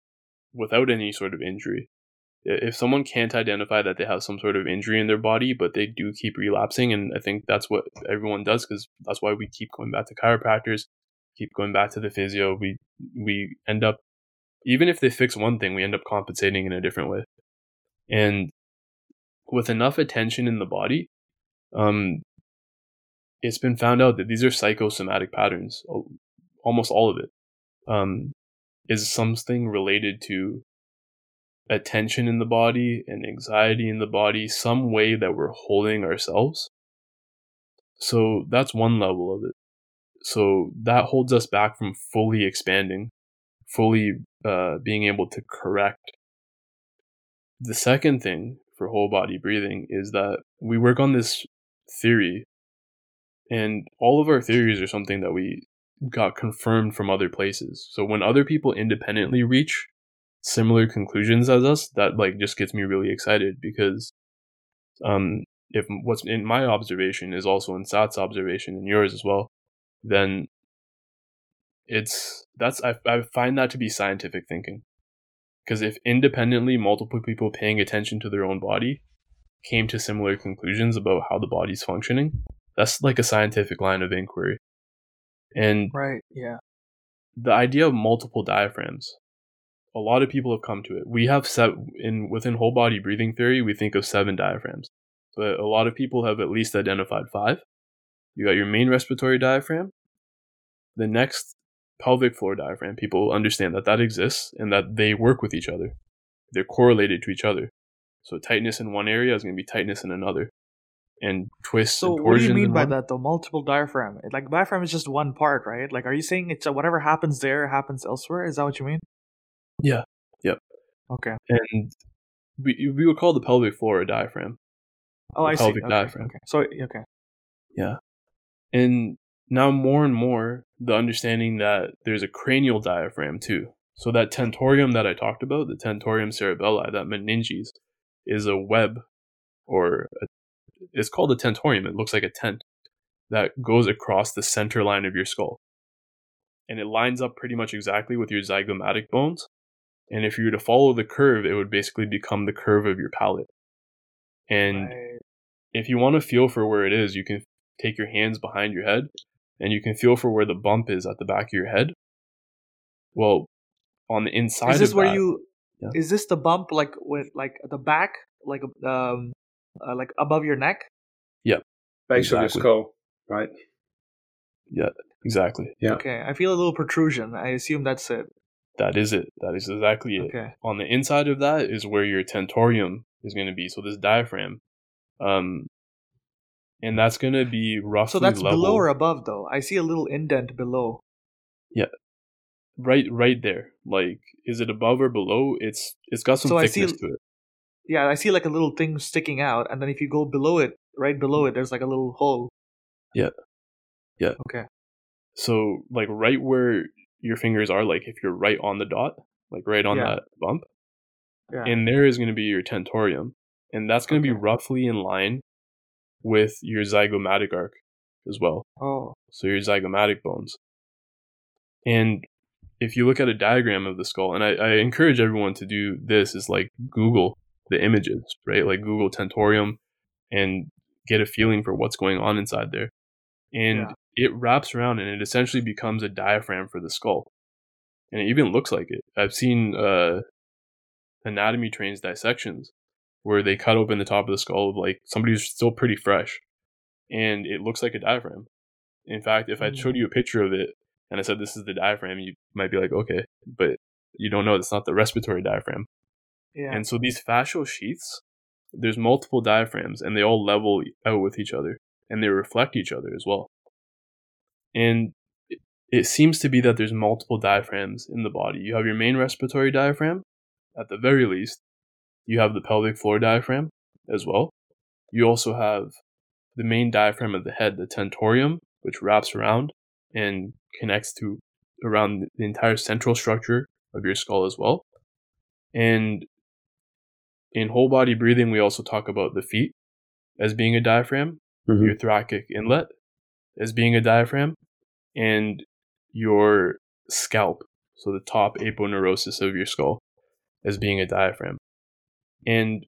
without any sort of injury, if someone can't identify that they have some sort of injury in their body, but they do keep relapsing, and I think that's what everyone does because that's why we keep going back to chiropractors, keep going back to the physio. We we end up even if they fix one thing, we end up compensating in a different way, and with enough attention in the body, um, it's been found out that these are psychosomatic patterns, almost all of it. Um, is something related to attention in the body and anxiety in the body, some way that we're holding ourselves. So that's one level of it. So that holds us back from fully expanding, fully uh, being able to correct. The second thing for whole body breathing is that we work on this theory, and all of our theories are something that we got confirmed from other places. So when other people independently reach similar conclusions as us, that like just gets me really excited because um if what's in my observation is also in Sat's observation and yours as well, then it's that's I, I find that to be scientific thinking. Because if independently multiple people paying attention to their own body came to similar conclusions about how the body's functioning, that's like a scientific line of inquiry. And right, yeah. The idea of multiple diaphragms. A lot of people have come to it. We have set in within whole body breathing theory, we think of seven diaphragms. But a lot of people have at least identified five. You got your main respiratory diaphragm. The next pelvic floor diaphragm, people understand that that exists and that they work with each other. They're correlated to each other. So tightness in one area is going to be tightness in another, and twists. So and what do you mean by one- that though? Multiple diaphragm. Like diaphragm is just one part, right? Like, are you saying it's uh, whatever happens there happens elsewhere? Is that what you mean? Yeah. Yep. Okay. And we we would call the pelvic floor a diaphragm. Oh, The I see. pelvic Okay. diaphragm. Okay. So okay. Yeah. And now more and more the understanding that there's a cranial diaphragm too. So that tentorium that I talked about, the tentorium cerebelli, that meninges, is a web or a, it's called a tentorium. It looks like a tent that goes across the center line of your skull. And it lines up pretty much exactly with your zygomatic bones. And if you were to follow the curve, it would basically become the curve of your palate. And Right. if you want to feel for where it is, you can take your hands behind your head and you can feel for where the bump is at the back of your head. Well, on the inside Is this of where that, you? Yeah. Is this the bump like with like the back, like um, uh, like above your neck? Base of your Exactly. skull, right? Yeah, exactly. Yeah. Okay, I feel a little protrusion. I assume that's it. That is it. That is exactly it. Okay. On the inside of that is where your tentorium is going to be. So this diaphragm, um, and that's going to be roughly So that's level, below or above, though. I see a little indent below. Yeah, right, right there. Like, is it above or below? It's it's got some So I see- thickness to it. Yeah, I see like a little thing sticking out, and then if you go below it, right below it, there's like a little hole. Yeah. Yeah. Okay. So like right where your fingers are, like if you're right on the dot, like right on Yeah. that bump, Yeah. and there is going to be your tentorium, and that's going to be roughly in line with your zygomatic arc as well. oh. So your zygomatic bones. And if you look at a diagram of the skull, and I, I encourage everyone to do this, is like Google the images, right? Like Google tentorium and get a feeling for what's going on inside there. And it wraps around and it essentially becomes a diaphragm for the skull. And it even looks like it. I've seen uh, anatomy trains dissections where they cut open the top of the skull of like somebody who's still pretty fresh and it looks like a diaphragm. In fact, if I showed hmm. you a picture of it and I said this is the diaphragm, you might be like, okay, but you don't know it's not the respiratory diaphragm. Yeah. And so these fascial sheaths, there's multiple diaphragms and they all level out with each other and they reflect each other as well. And it, it seems to be that there's multiple diaphragms in the body. You have your main respiratory diaphragm, at the very least. You have the pelvic floor diaphragm as well. You also have the main diaphragm of the head, the tentorium, which wraps around and connects to around the entire central structure of your skull as well. And in whole body breathing, we also talk about the feet as being a diaphragm, Mhm. your thoracic inlet as being a diaphragm, and your scalp, so the top aponeurosis of your skull, as being a diaphragm. And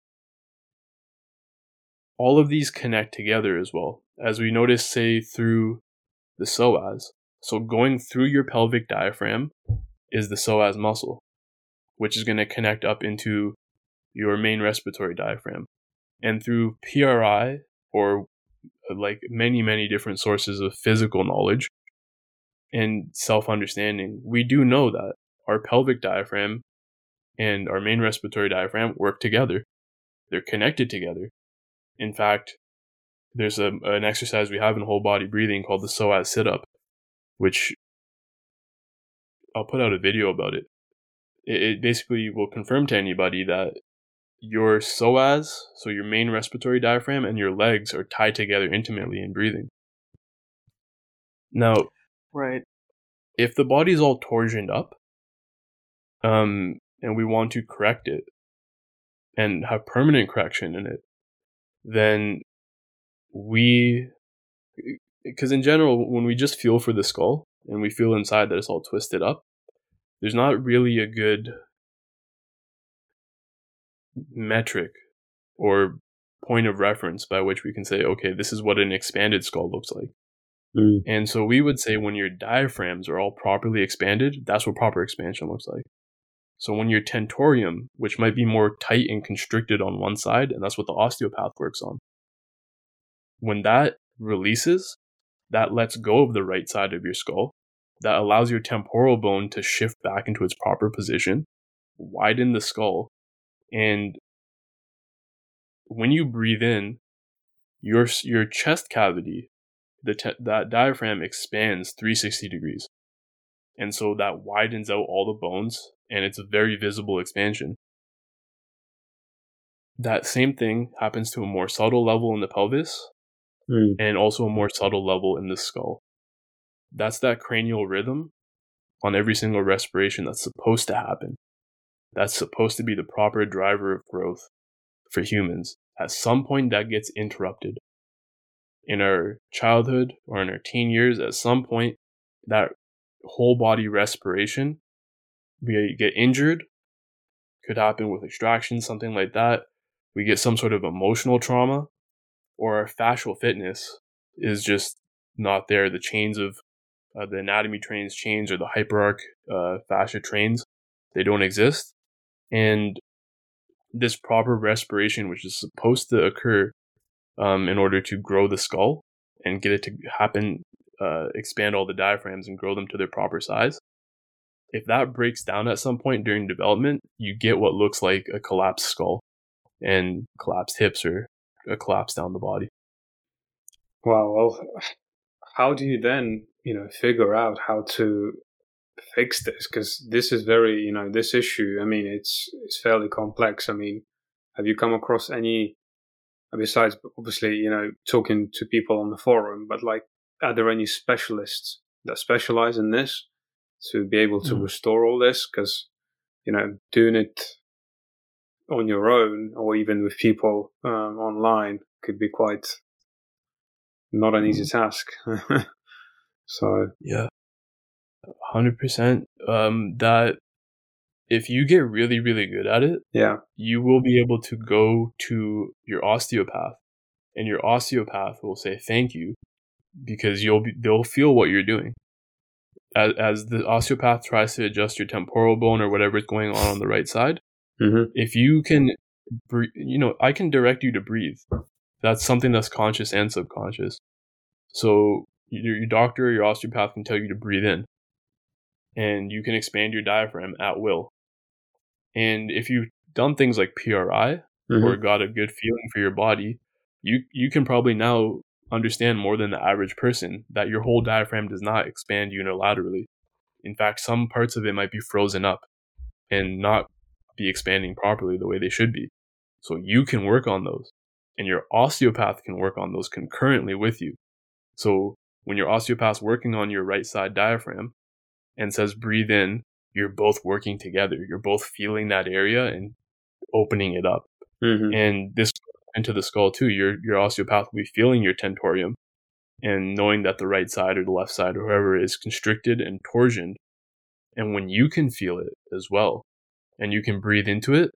all of these connect together as well, as we notice, say, through the psoas. So going through your pelvic diaphragm is the psoas muscle, which is going to connect up into your main respiratory diaphragm. And through PRI, or uh, like many, many different sources of physical knowledge and self understanding, we do know that our pelvic diaphragm and our main respiratory diaphragm work together. They're connected together. In fact, there's a, an exercise we have in whole body breathing called the psoas sit up, which I'll put out a video about it. It, it basically will confirm to anybody that your psoas, so your main respiratory diaphragm, and your legs are tied together intimately in breathing. Now, right. if the body's all torsioned up, um, and we want to correct it and have permanent correction in it, then we, because in general, when we just feel for the skull and we feel inside that it's all twisted up, there's not really a good metric or point of reference by which we can say, okay, this is what an expanded skull looks like. Mm. And so we would say when your diaphragms are all properly expanded, that's what proper expansion looks like. So when your tentorium, which might be more tight and constricted on one side, and that's what the osteopath works on, when that releases, that lets go of the right side of your skull. That allows your temporal bone to shift back into its proper position, widen the skull, and when you breathe in, your your chest cavity, the te- that diaphragm expands 360 degrees, and so that widens out all the bones, and it's a very visible expansion. That same thing happens to a more subtle level in the pelvis, Mm. and also a more subtle level in the skull. That's that cranial rhythm on every single respiration that's supposed to happen. That's supposed to be the proper driver of growth for humans. At some point, that gets interrupted. In our childhood or in our teen years, at some point, that whole body respiration, we get injured, could happen with extraction, something like that. We get some sort of emotional trauma, or our fascial fitness is just not there. The chains of uh, the anatomy trains chains or the hyperarch uh, fascia trains, they don't exist. And this proper respiration, which is supposed to occur um, in order to grow the skull and get it to happen, uh, expand all the diaphragms and grow them to their proper size. If that breaks down at some point during development, you get what looks like a collapsed skull and collapsed hips or a collapse down the body. Wow. Well, how do you then, you know, figure out how to fix this? Because this is very, you know, this issue. I mean, it's it's fairly complex. I mean, have you come across any, besides obviously, you know, talking to people on the forum, but like, are there any specialists that specialize in this to be able to Mm. restore all this? Because, you know, doing it on your own or even with people um, online could be quite not an easy task. <laughs> so Yeah. 100%. Um, that if you get really, really good at it, yeah, you will be able to go to your osteopath and your osteopath will say thank you because you'll be, they'll feel what you're doing. As, as the osteopath tries to adjust your temporal bone or whatever is going on on the right side hmm if you can you know i can direct you to breathe. That's something that's conscious and subconscious. So your, your doctor or your osteopath can tell you to breathe in. And you can expand your diaphragm at will. And if you've done things like pri hmm or got a good feeling for your body, you you can probably now understand more than the average person that your whole diaphragm does not expand unilaterally. In fact, some parts of it might be frozen up and not be expanding properly the way they should be. So you can work on those and your osteopath can work on those concurrently with you. So when your osteopath's working on your right side diaphragm and says breathe in, you're both working together. You're both feeling that area and opening it up hmm and this into the skull too. Your your osteopath will be feeling your tentorium and knowing that the right side or the left side or whoever is constricted and torsioned. And when you can feel it as well, and you can breathe into it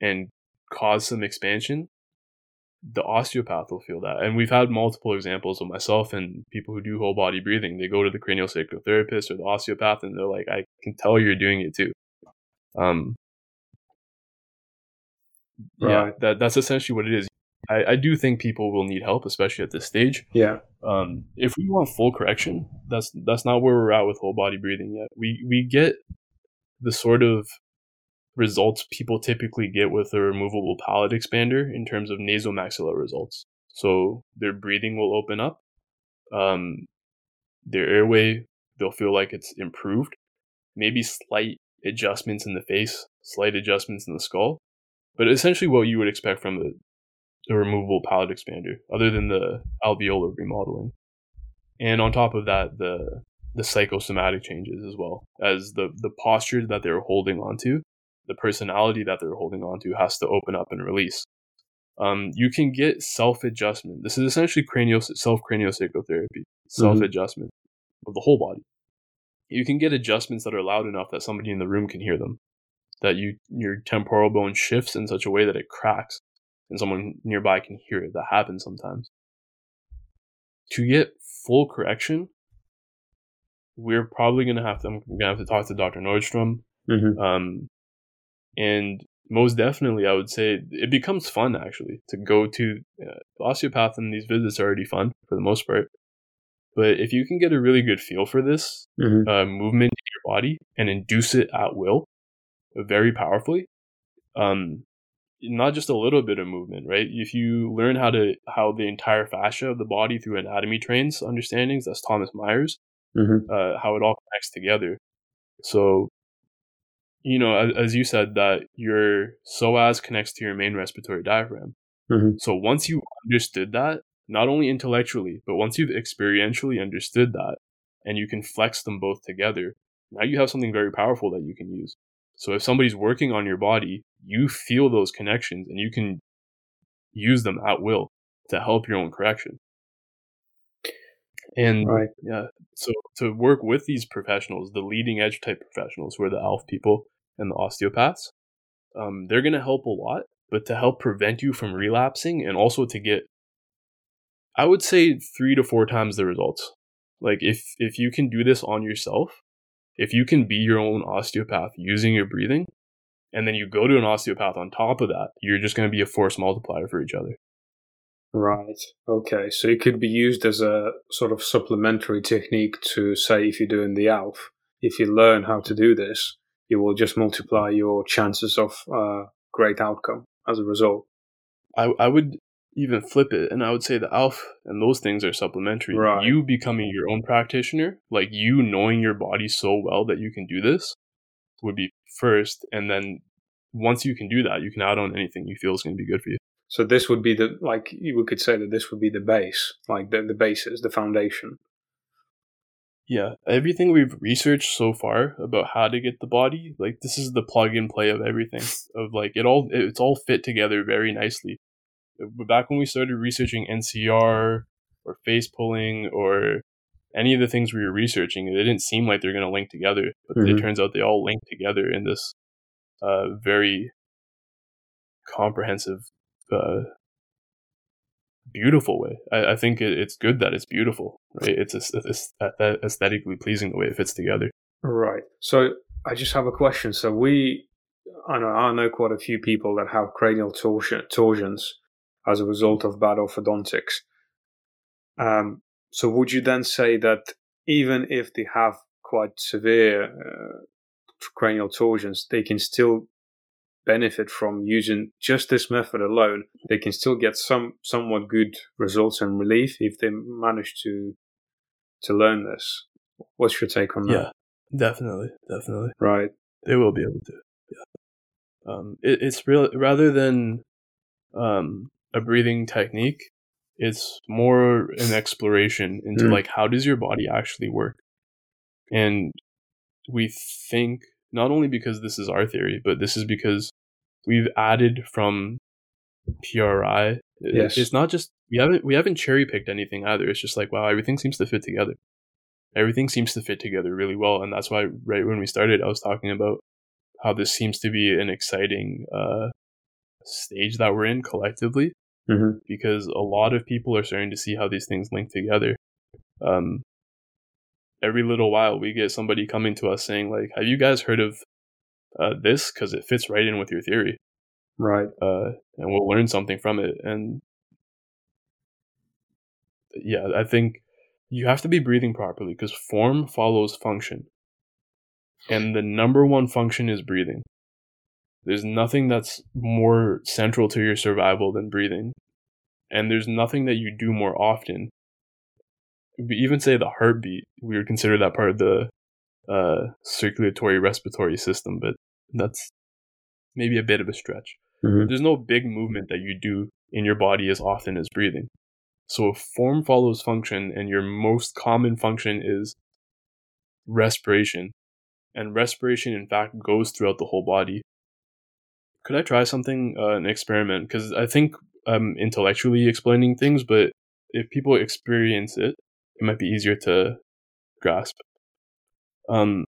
and cause some expansion, the osteopath will feel that. And we've had multiple examples of myself and people who do whole body breathing. They go to the cranial therapist or the osteopath and they're like, I can tell you're doing it too. Um, yeah, that that's essentially what it is. I, I do think people will need help, especially at this stage. yeah, Um, if we want full correction, that's that's not where we're at with whole body breathing yet. We we get the sort of results people typically get with a removable palate expander in terms of nasomaxillar results. So their breathing will open up, um, their airway they'll feel like it's improved, maybe slight adjustments in the face, slight adjustments in the skull, but essentially what you would expect from the, a removable palate expander, other than the alveolar remodeling. And on top of that, the the psychosomatic changes as well as the the posture that they're holding onto, the personality that they're holding onto has to open up and release. Um, you can get self adjustment. This is essentially cranial self craniosacral therapy, self adjustment of the whole body. You can get adjustments that are loud enough that somebody in the room can hear them. That you your temporal bone shifts in such a way that it cracks, and someone nearby can hear it. That happens sometimes. To get full correction, we're probably gonna have to. I'm gonna have to talk to Dr. Nordstrom hmm um, and most definitely, I would say it becomes fun actually to go to uh, osteopath, and these visits are already fun for the most part. But if you can get a really good feel for this hmm uh, movement in your body and induce it at will, very powerfully, um, not just a little bit of movement, right? If you learn how to how the entire fascia of the body through anatomy trains understandings, that's Thomas Myers, Mm-hmm. uh, how it all connects together. So, you know, as, as you said, that your psoas connects to your main respiratory diaphragm. Mhm. So once you understood that, not only intellectually, but once you've experientially understood that, and you can flex them both together, now you have something very powerful that you can use. So if somebody's working on your body, you feel those connections and you can use them at will to help your own correction. And Right. yeah, so to work with these professionals, the leading edge type professionals, who are the ALF people and the osteopaths, um, they're going to help a lot. But to help prevent you from relapsing and also to get, I would say three to four times the results. Like if if you can do this on yourself, if you can be your own osteopath using your breathing, and then you go to an osteopath on top of that, you're just going to be a force multiplier for each other. Right. Okay. So it could be used as a sort of supplementary technique to say if you're doing the ALF, if you learn how to do this, you will just multiply your chances of uh, great outcome as a result. I I would even flip it and I would say the ALF and those things are supplementary. Right. You becoming your own practitioner, like you knowing your body so well that you can do this, would be first, and then once you can do that, you can add on anything you feel is going to be good for you. So this would be the like we could say that this would be the base, like the the basis, the foundation. Yeah, everything we've researched so far about how to get the body, like this is the plug and play of everything. Of like it all, it's all fit together very nicely. But Back when we started researching NCR or face pulling or any of the things we were researching, it didn't seem like they're going to link together. But it Mhm. turns out they all link together in this uh, very comprehensive, uh, beautiful way. I, I think it, it's good that it's beautiful, right? It's, it's, it's aesthetically pleasing the way it fits together. Right. So I just have a question. So we, I know, I know quite a few people that have cranial torsion, torsions as a result of bad orthodontics. Um, so would you then say that even if they have quite severe uh, cranial torsions, they can still benefit from using just this method alone? They can still get some somewhat good results and relief if they manage to to learn this. What's your take on that? Yeah, definitely, definitely. Right. They will be able to. Yeah. Um, it, it's real rather than um, a breathing technique. It's more an exploration into Mm. like how does your body actually work, and we think not only because this is our theory, but this is because we've added from PRI. Yes. It's not just we haven't we haven't cherry picked anything either. It's just like wow, everything seems to fit together. Everything seems to fit together really well, and that's why right when we started, I was talking about how this seems to be an exciting uh, stage that we're in collectively hmm because a lot of people are starting to see how these things link together. Um, every little while, we get somebody coming to us saying, like, "Have you guys heard of uh, this? Because it fits right in with your theory." Right. uh, and we'll learn something from it. And yeah, I think you have to be breathing properly because form follows function. And the number one function is breathing. There's nothing that's more central to your survival than breathing. And there's nothing that you do more often. We even say the heartbeat, we would consider that part of the uh, circulatory respiratory system, but that's maybe a bit of a stretch hmm there's no big movement that you do in your body as often as breathing. So if form follows function and your most common function is respiration, and respiration in fact goes throughout the whole body. Could I try something, uh, an experiment? Because I think I'm intellectually explaining things, but if people experience it, it might be easier to grasp. Um,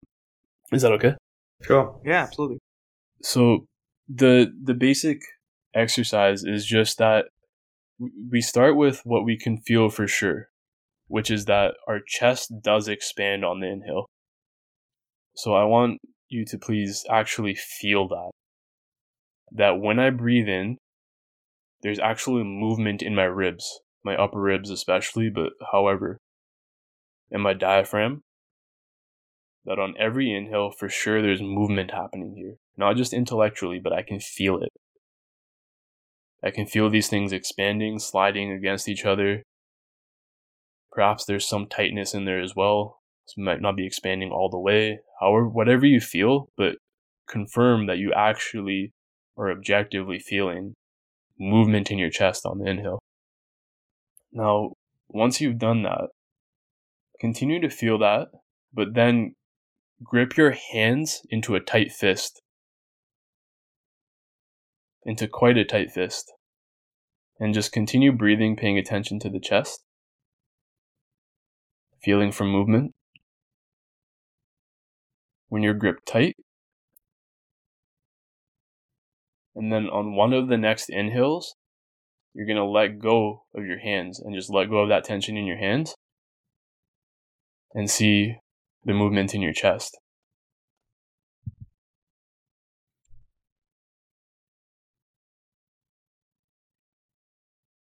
is that okay? Sure. Yeah, absolutely. so the the basic exercise is just that we start with what we can feel for sure which is that our chest does expand on the inhale so i want you to please actually feel that that when i breathe in there's actually movement in my ribs my upper ribs especially but however and my diaphragm that on every inhale for sure there's movement happening here not just intellectually but i can feel it I can feel these things expanding, sliding against each other. Perhaps there's some tightness in there as well. This might not be expanding all the way. However, whatever you feel, but confirm that you actually are objectively feeling movement in your chest on the inhale. Now, once you've done that, continue to feel that, but then grip your hands into a tight fist. Into quite a tight fist. And just continue breathing, paying attention to the chest. Feeling for movement. When you're gripped tight, and then on one of the next inhales, you're going to let go of your hands and just let go of that tension in your hands and see the movement in your chest.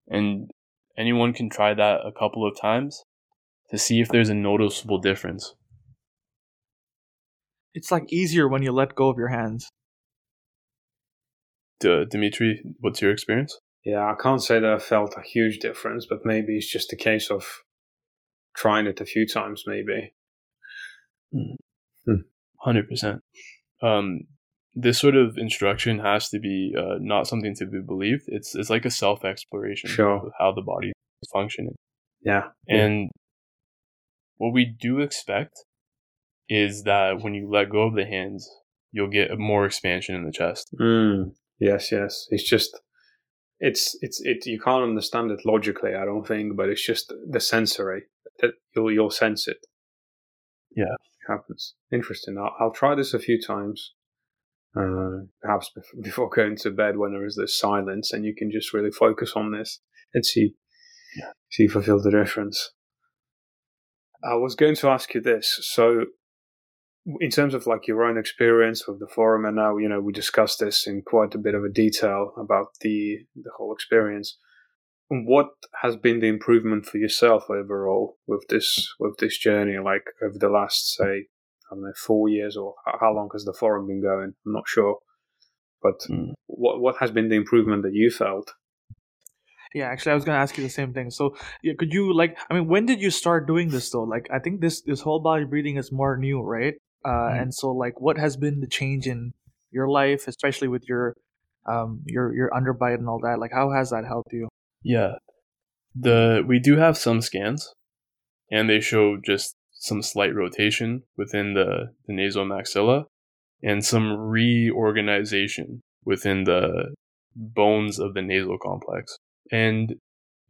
And anyone can try that a couple of times to see if there's a noticeable difference. It's like easier when you let go of your hands. D- Dimitri, what's your experience? Yeah, I can't say that I felt a huge difference, but maybe it's just a case of trying it a few times, maybe. Hmm. Hundred percent. Um, this sort of instruction has to be uh, not something to be believed. It's it's like a self exploration sure. of how the body is functioning. Yeah. And what we do expect is that when you let go of the hands, you'll get more expansion in the chest. Mm. Yes, yes. It's just it's it's it you can't understand it logically i don't think but it's just the sensory that you'll you'll sense it. Yeah. It happens. Interesting. I'll, I'll try this a few times uh, perhaps <laughs> before going to bed when there is this silence and you can just really focus on this and see yeah. see if i feel the difference. I was going to ask you this. So in terms of like your own experience with the forum and now you know we discussed this in quite a bit of a detail about the the whole experience. What has been the improvement for yourself overall with this with this journey like over the last say i don't know four years or how long has the forum been going? I'm not sure. But mm. what what has been the improvement that you felt? Yeah actually i was going to ask you the same thing. So yeah could you like i mean when did you start doing this though? Like i think this this whole body breathing is more new right uh, mm. and so like what has been the change in your life especially with your um your your underbite and all that? Like how has that helped you? Yeah. The we do have some scans and they show just some slight rotation within the the nasal maxilla and some reorganization within the bones of the nasal complex. And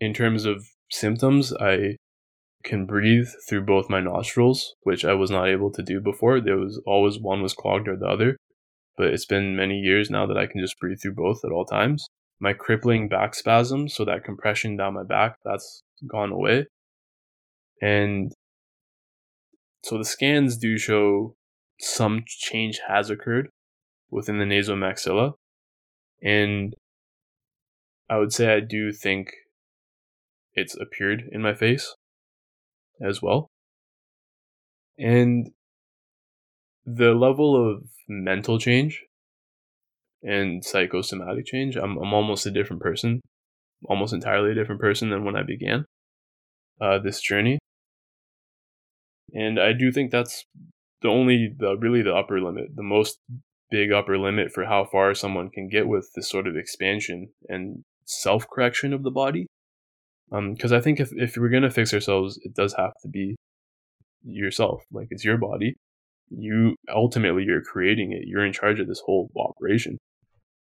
in terms of symptoms i can breathe through both my nostrils, which I was not able to do before. There was always one was clogged or the other, but it's been many years now that I can just breathe through both at all times. My crippling back spasm, so that compression down my back, that's gone away. And so the scans do show some change has occurred within the nasal maxilla. And I would say I do think it's appeared in my face as well. And the level of mental change and psychosomatic change, I'm, I'm almost a different person, almost entirely a different person than when I began uh, this journey. And I do think that's the only, the really the upper limit, the most big upper limit for how far someone can get with this sort of expansion and self correction of the body because um, I think if if we're gonna fix ourselves, it does have to be yourself. Like it's your body. You ultimately you're creating it. You're in charge of this whole operation,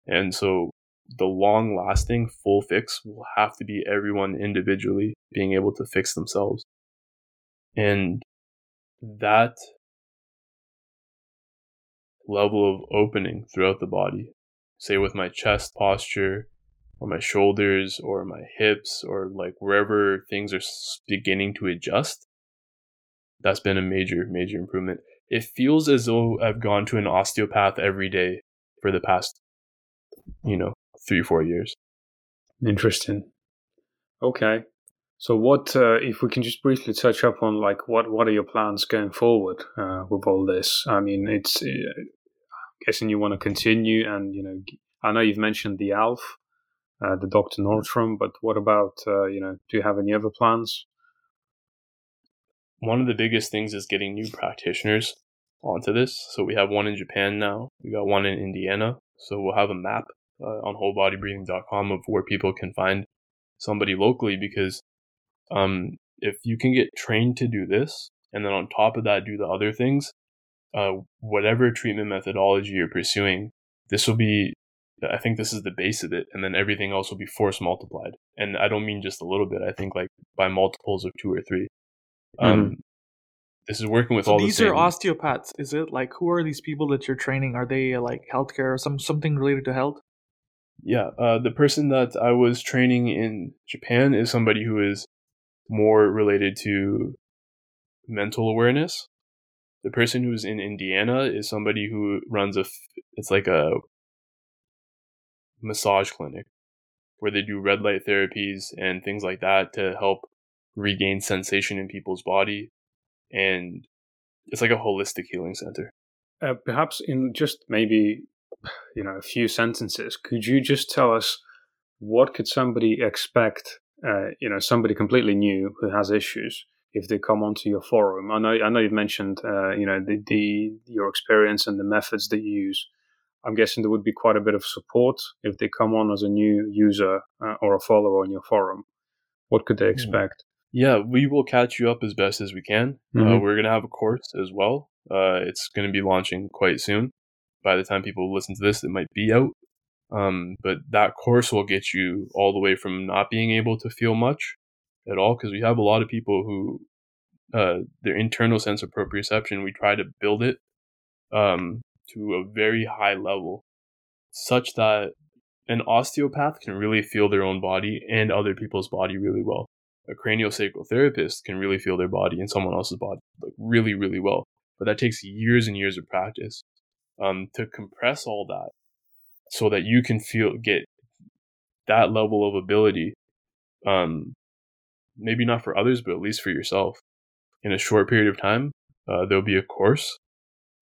and so the long lasting full fix will have to be everyone individually being able to fix themselves, and that level of opening throughout the body, say with my chest posture, or my shoulders or my hips or like wherever things are beginning to adjust that's been a major major improvement. It feels as though i've gone to an osteopath every day for the past you know three four years. Interesting. Okay. So what uh, if we can just briefly touch up on like what what are your plans going forward uh, with all this? I mean it's uh, i'm guessing you want to continue and you know i know you've mentioned the alf uh, the Dr. Nordstrom, but what about, uh, you know, do you have any other plans? One of the biggest things is getting new practitioners onto this. So we have one in Japan now. We got one in Indiana. So we'll have a map uh, on wholebodybreathing.com of where people can find somebody locally because um, if you can get trained to do this and then on top of that do the other things, uh, whatever treatment methodology you're pursuing, this will be, I think this is the base of it, and then everything else will be force multiplied. And I don't mean just a little bit. I think like by multiples of two or three. Um, mm-hmm. This is working with so all these the are osteopaths. Is it like who are these people that you're training? Are they like healthcare or some something related to health? Yeah, uh, the person that I was training in Japan is somebody who is more related to mental awareness. The person who's in Indiana is somebody who runs a, it's like a massage clinic where they do red light therapies and things like that to help regain sensation in people's body. And it's like a holistic healing center. Uh, perhaps in just maybe, you know, a few sentences, could you just tell us what could somebody expect uh, you know somebody completely new who has issues if they come onto your forum. I know I know you've mentioned uh, you know the, the your experience and the methods that you use. I'm guessing there would be quite a bit of support if they come on as a new user uh, or a follower on your forum. What could they hmm. expect? Yeah, we will catch you up as best as we can. Uh, mm-hmm. Uh, we're going to have a course as well. Uh, it's going to be launching quite soon. By the time people listen to this, it might be out. Um, but that course will get you all the way from not being able to feel much at all, because we have a lot of people who uh, their internal sense of proprioception, we try to build it um, to a very high level, such that an osteopath can really feel their own body and other people's body really well. A craniosacral therapist can really feel their body and someone else's body like really, really well. But that takes years and years of practice. Um, to compress all that so that you can feel get that level of ability um maybe not for others but at least for yourself in a short period of time uh, there'll be a course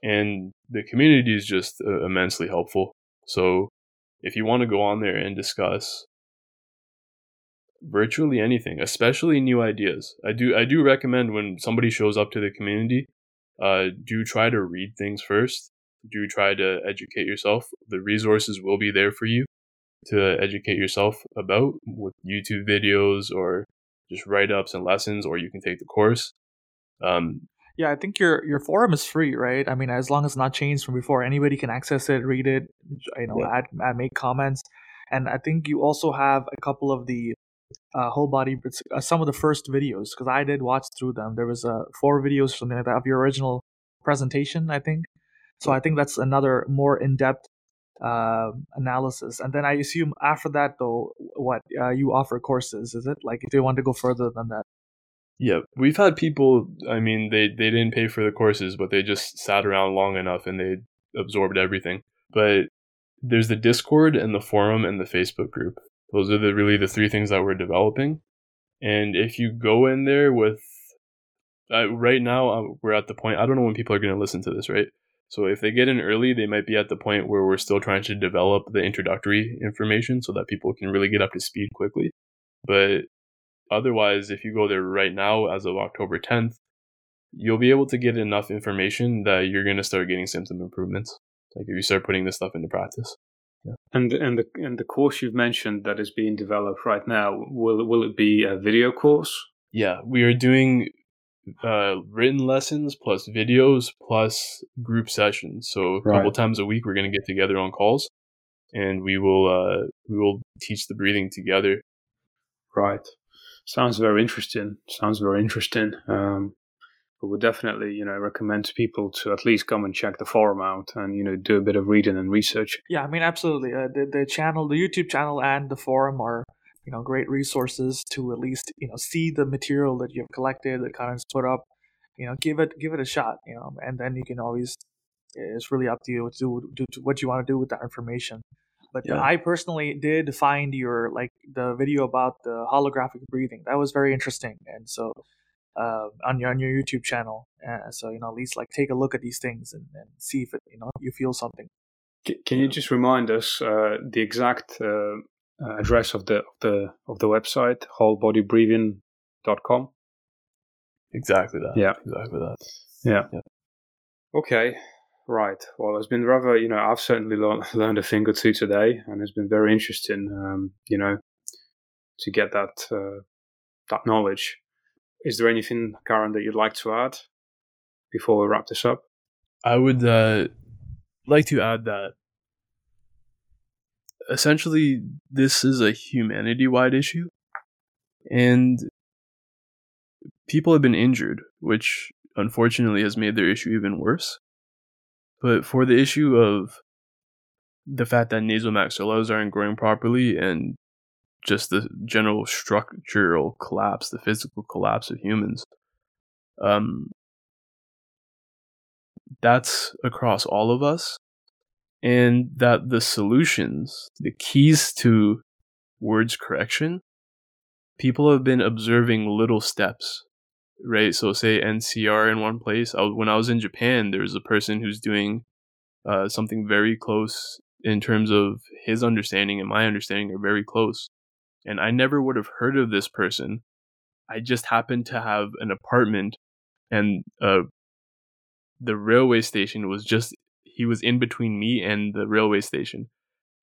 and the community is just uh, immensely helpful so if you want to go on there and discuss virtually anything especially new ideas i do i do recommend when somebody shows up to the community uh, do try to read things first do try to educate yourself. The resources will be there for you to educate yourself about with YouTube videos or just write ups and lessons, or you can take the course. Um, yeah, I think your your forum is free, right? I mean, as long as it's not changed from before, anybody can access it, read it, you know, yeah. add, add make comments, and I think you also have a couple of the uh, whole body, uh, some of the first videos because I did watch through them. There was uh, four videos from like of your original presentation, I think, so I think that's another more in depth uh, analysis. And then I assume after that, though, what uh, you offer courses? Is it like if they want to go further than that? Yeah, we've had people. I mean, they they didn't pay for the courses, but they just sat around long enough and they absorbed everything. But there's the Discord and the forum and the Facebook group. Those are the really the three things that we're developing. And if you go in there with, uh, right now uh, we're at the point. I don't know when people are going to listen to this, right? So if they get in early, they might be at the point where we're still trying to develop the introductory information so that people can really get up to speed quickly. But otherwise, if you go there right now as of October 10th, you'll be able to get enough information that you're going to start getting symptom improvements. Like if you start putting this stuff into practice. Yeah. And and the and the course you've mentioned that is being developed right now will will it be a video course? Yeah, we are doing uh, written lessons plus videos plus group sessions. So a right. couple times a week, we're going to get together on calls, and we will uh, we will teach the breathing together. Right. Sounds very interesting. Sounds very interesting. Um, but would definitely, you know, recommend people to at least come and check the forum out and you know do a bit of reading and research. Yeah, I mean, absolutely. Uh, the the channel, the YouTube channel, and the forum are you know great resources to at least you know see the material that you've collected that Karan's put up you know give it give it a shot you know and then you can always it's really up to you to do, do to what you want to do with that information but yeah. i personally did find your like the video about the holographic breathing that was very interesting and so uh, on your on your youtube channel uh, so you know at least like take a look at these things and, and see if it you know you feel something can you just remind us uh, the exact uh, uh, address of the of the of the website wholebodybreathing.com. Exactly that. Yeah. Exactly that. Yeah. Yeah. Okay. Right. Well, it's been rather, you know, I've certainly learned, a thing or two today, and it's been very interesting, um, you know, to get that uh, that knowledge. Is there anything, Karan, that you'd like to add before we wrap this up? I would uh, like to add that essentially this is a humanity wide issue, and people have been injured, which unfortunately has made their issue even worse. But for the issue of the fact that nasomaxillas aren't growing properly and just the general structural collapse, the physical collapse of humans, um, that's across all of us. And that the solutions, the keys to words correction, people have been observing little steps right? So say NCR in one place. I, when I was in Japan, there was a person who's doing uh, something very close in terms of his understanding and my understanding are very close. And I never would have heard of this person. I just happened to have an apartment, and uh, the railway station was just he was in between me and the railway station,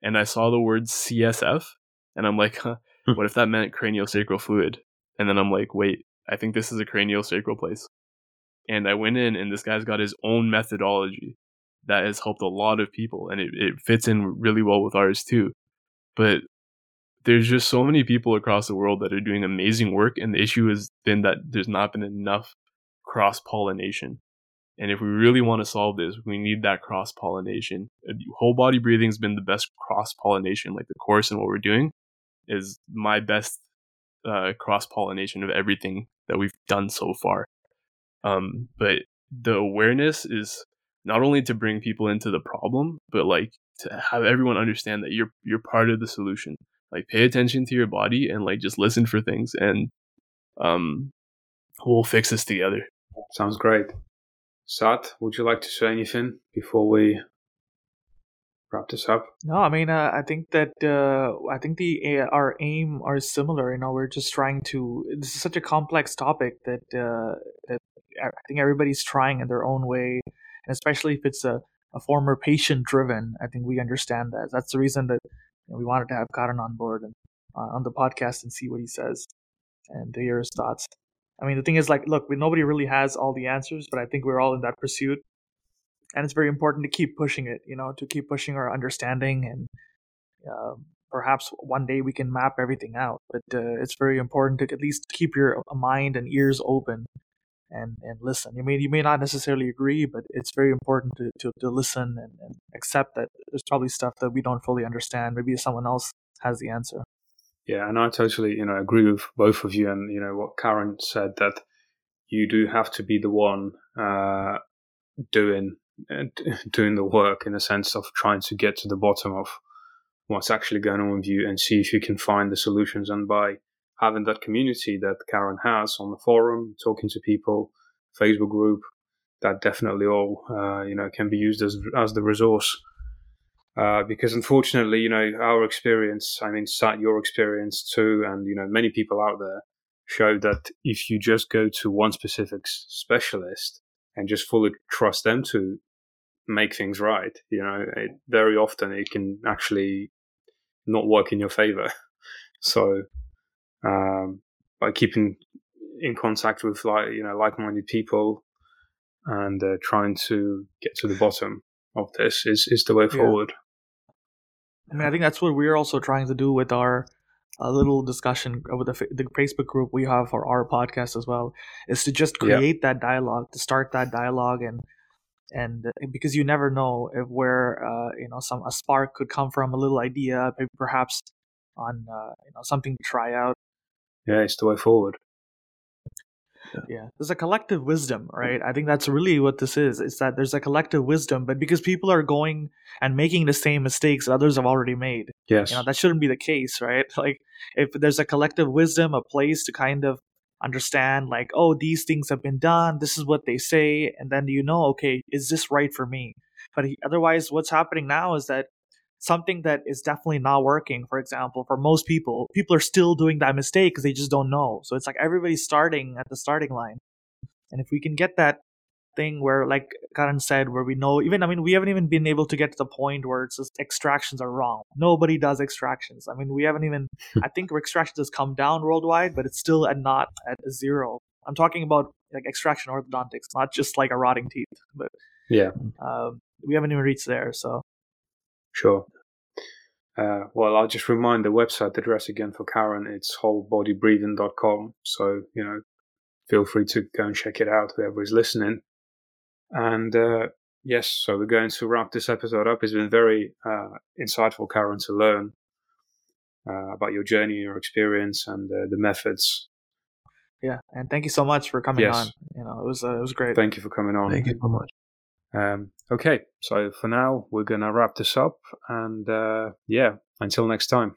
and I saw the word CSF, and I'm like, huh, Hmm. what if that meant craniosacral fluid? And then I'm like, wait, I think this is a cranial sacral place. And I went in, and this guy's got his own methodology that has helped a lot of people, and it, it fits in really well with ours too. But there's just so many people across the world that are doing amazing work, and the issue has been that there's not been enough cross pollination. And if we really want to solve this, we need that cross pollination. Whole body breathing has been the best cross pollination, like the course and what we're doing is my best uh, cross pollination of everything that we've done so far. Um, but the awareness is not only to bring people into the problem, but like to have everyone understand that you're you're part of the solution. Like pay attention to your body and like just listen for things, and um, we'll fix this together. Sounds great. Sat, would you like to say anything before we wrap this up? No, I mean, uh, I think that uh, I think the uh, our aim are similar. You know, we're just trying to. This is such a complex topic that uh, that I think everybody's trying in their own way, and especially if it's a, a former patient driven. I think we understand that. That's the reason that you know, we wanted to have Karan on board and uh, on the podcast and see what he says and hear his thoughts. I mean, the thing is, like, look, nobody really has all the answers, but I think we're all in that pursuit and it's very important to keep pushing it you know to keep pushing our understanding and uh, perhaps one day we can map everything out but uh, it's very important to at least keep your mind and ears open and and listen you mean you may not necessarily agree but it's very important to, to, to listen and, and accept that there's probably stuff that we don't fully understand maybe someone else has the answer Yeah, and I totally, you know, agree with both of you. And you know what Karan said that you do have to be the one uh, doing uh, <laughs> doing the work in a sense of trying to get to the bottom of what's actually going on with you and see if you can find the solutions. And by having that community that Karan has on the forum, talking to people, Facebook group, that definitely all uh, you know can be used as as the resource. Uh, because unfortunately, you know, our experience, I mean, Sat, your experience too, and, you know, many people out there show that if you just go to one specific specialist and just fully trust them to make things right, you know, it, very often it can actually not work in your favor. <laughs> So, um, by keeping in contact with like, you know, like-minded people and uh, trying to get to the bottom of this is, is the way Yeah. forward. I mean, I think that's what we're also trying to do with our uh, little discussion with the, the Facebook group we have for our podcast as well, is to just Yeah. create that dialogue, to start that dialogue, and and because you never know if where uh, you know some a spark could come from, a little idea, maybe perhaps on uh, you know something to try out. Yeah, it's the way forward. Yeah, there's a collective wisdom, right? I think that's really what this is. It's that there's a collective wisdom, but because people are going and making the same mistakes that others have already made, Yes. you know that shouldn't be the case right <laughs> like if there's a collective wisdom a place to kind of understand like oh these things have been done this is what they say and then you know okay is this right for me but he, otherwise what's happening now is that something that is definitely not working, for example, for most people, people are still doing that mistake because they just don't know. So it's like everybody's starting at the starting line. And if we can get that thing where, like karan said, where we know, even, I mean, we haven't even been able to get to the point where it's just extractions are wrong. Nobody does extractions. I mean, we haven't even, <laughs> I think extractions has come down worldwide, but it's still at not at zero. I'm talking about like extraction orthodontics, not just like a rotting teeth, but yeah, um, we haven't even reached there. So sure. Uh, well, I'll just remind the website address again for Karan. It's wholebodybreathing.com. So, you know, feel free to go and check it out, whoever is listening. And uh, yes, so we're going to wrap this episode up. It's been very uh, insightful, Karan, to learn uh, about your journey, your experience, and uh, the methods. Yeah, and thank you so much for coming yes. on. You know, it was uh, it was great. Thank you for coming on. Thank you so much. Um, okay, so for now, we're going to wrap this up. And uh, yeah, until next time.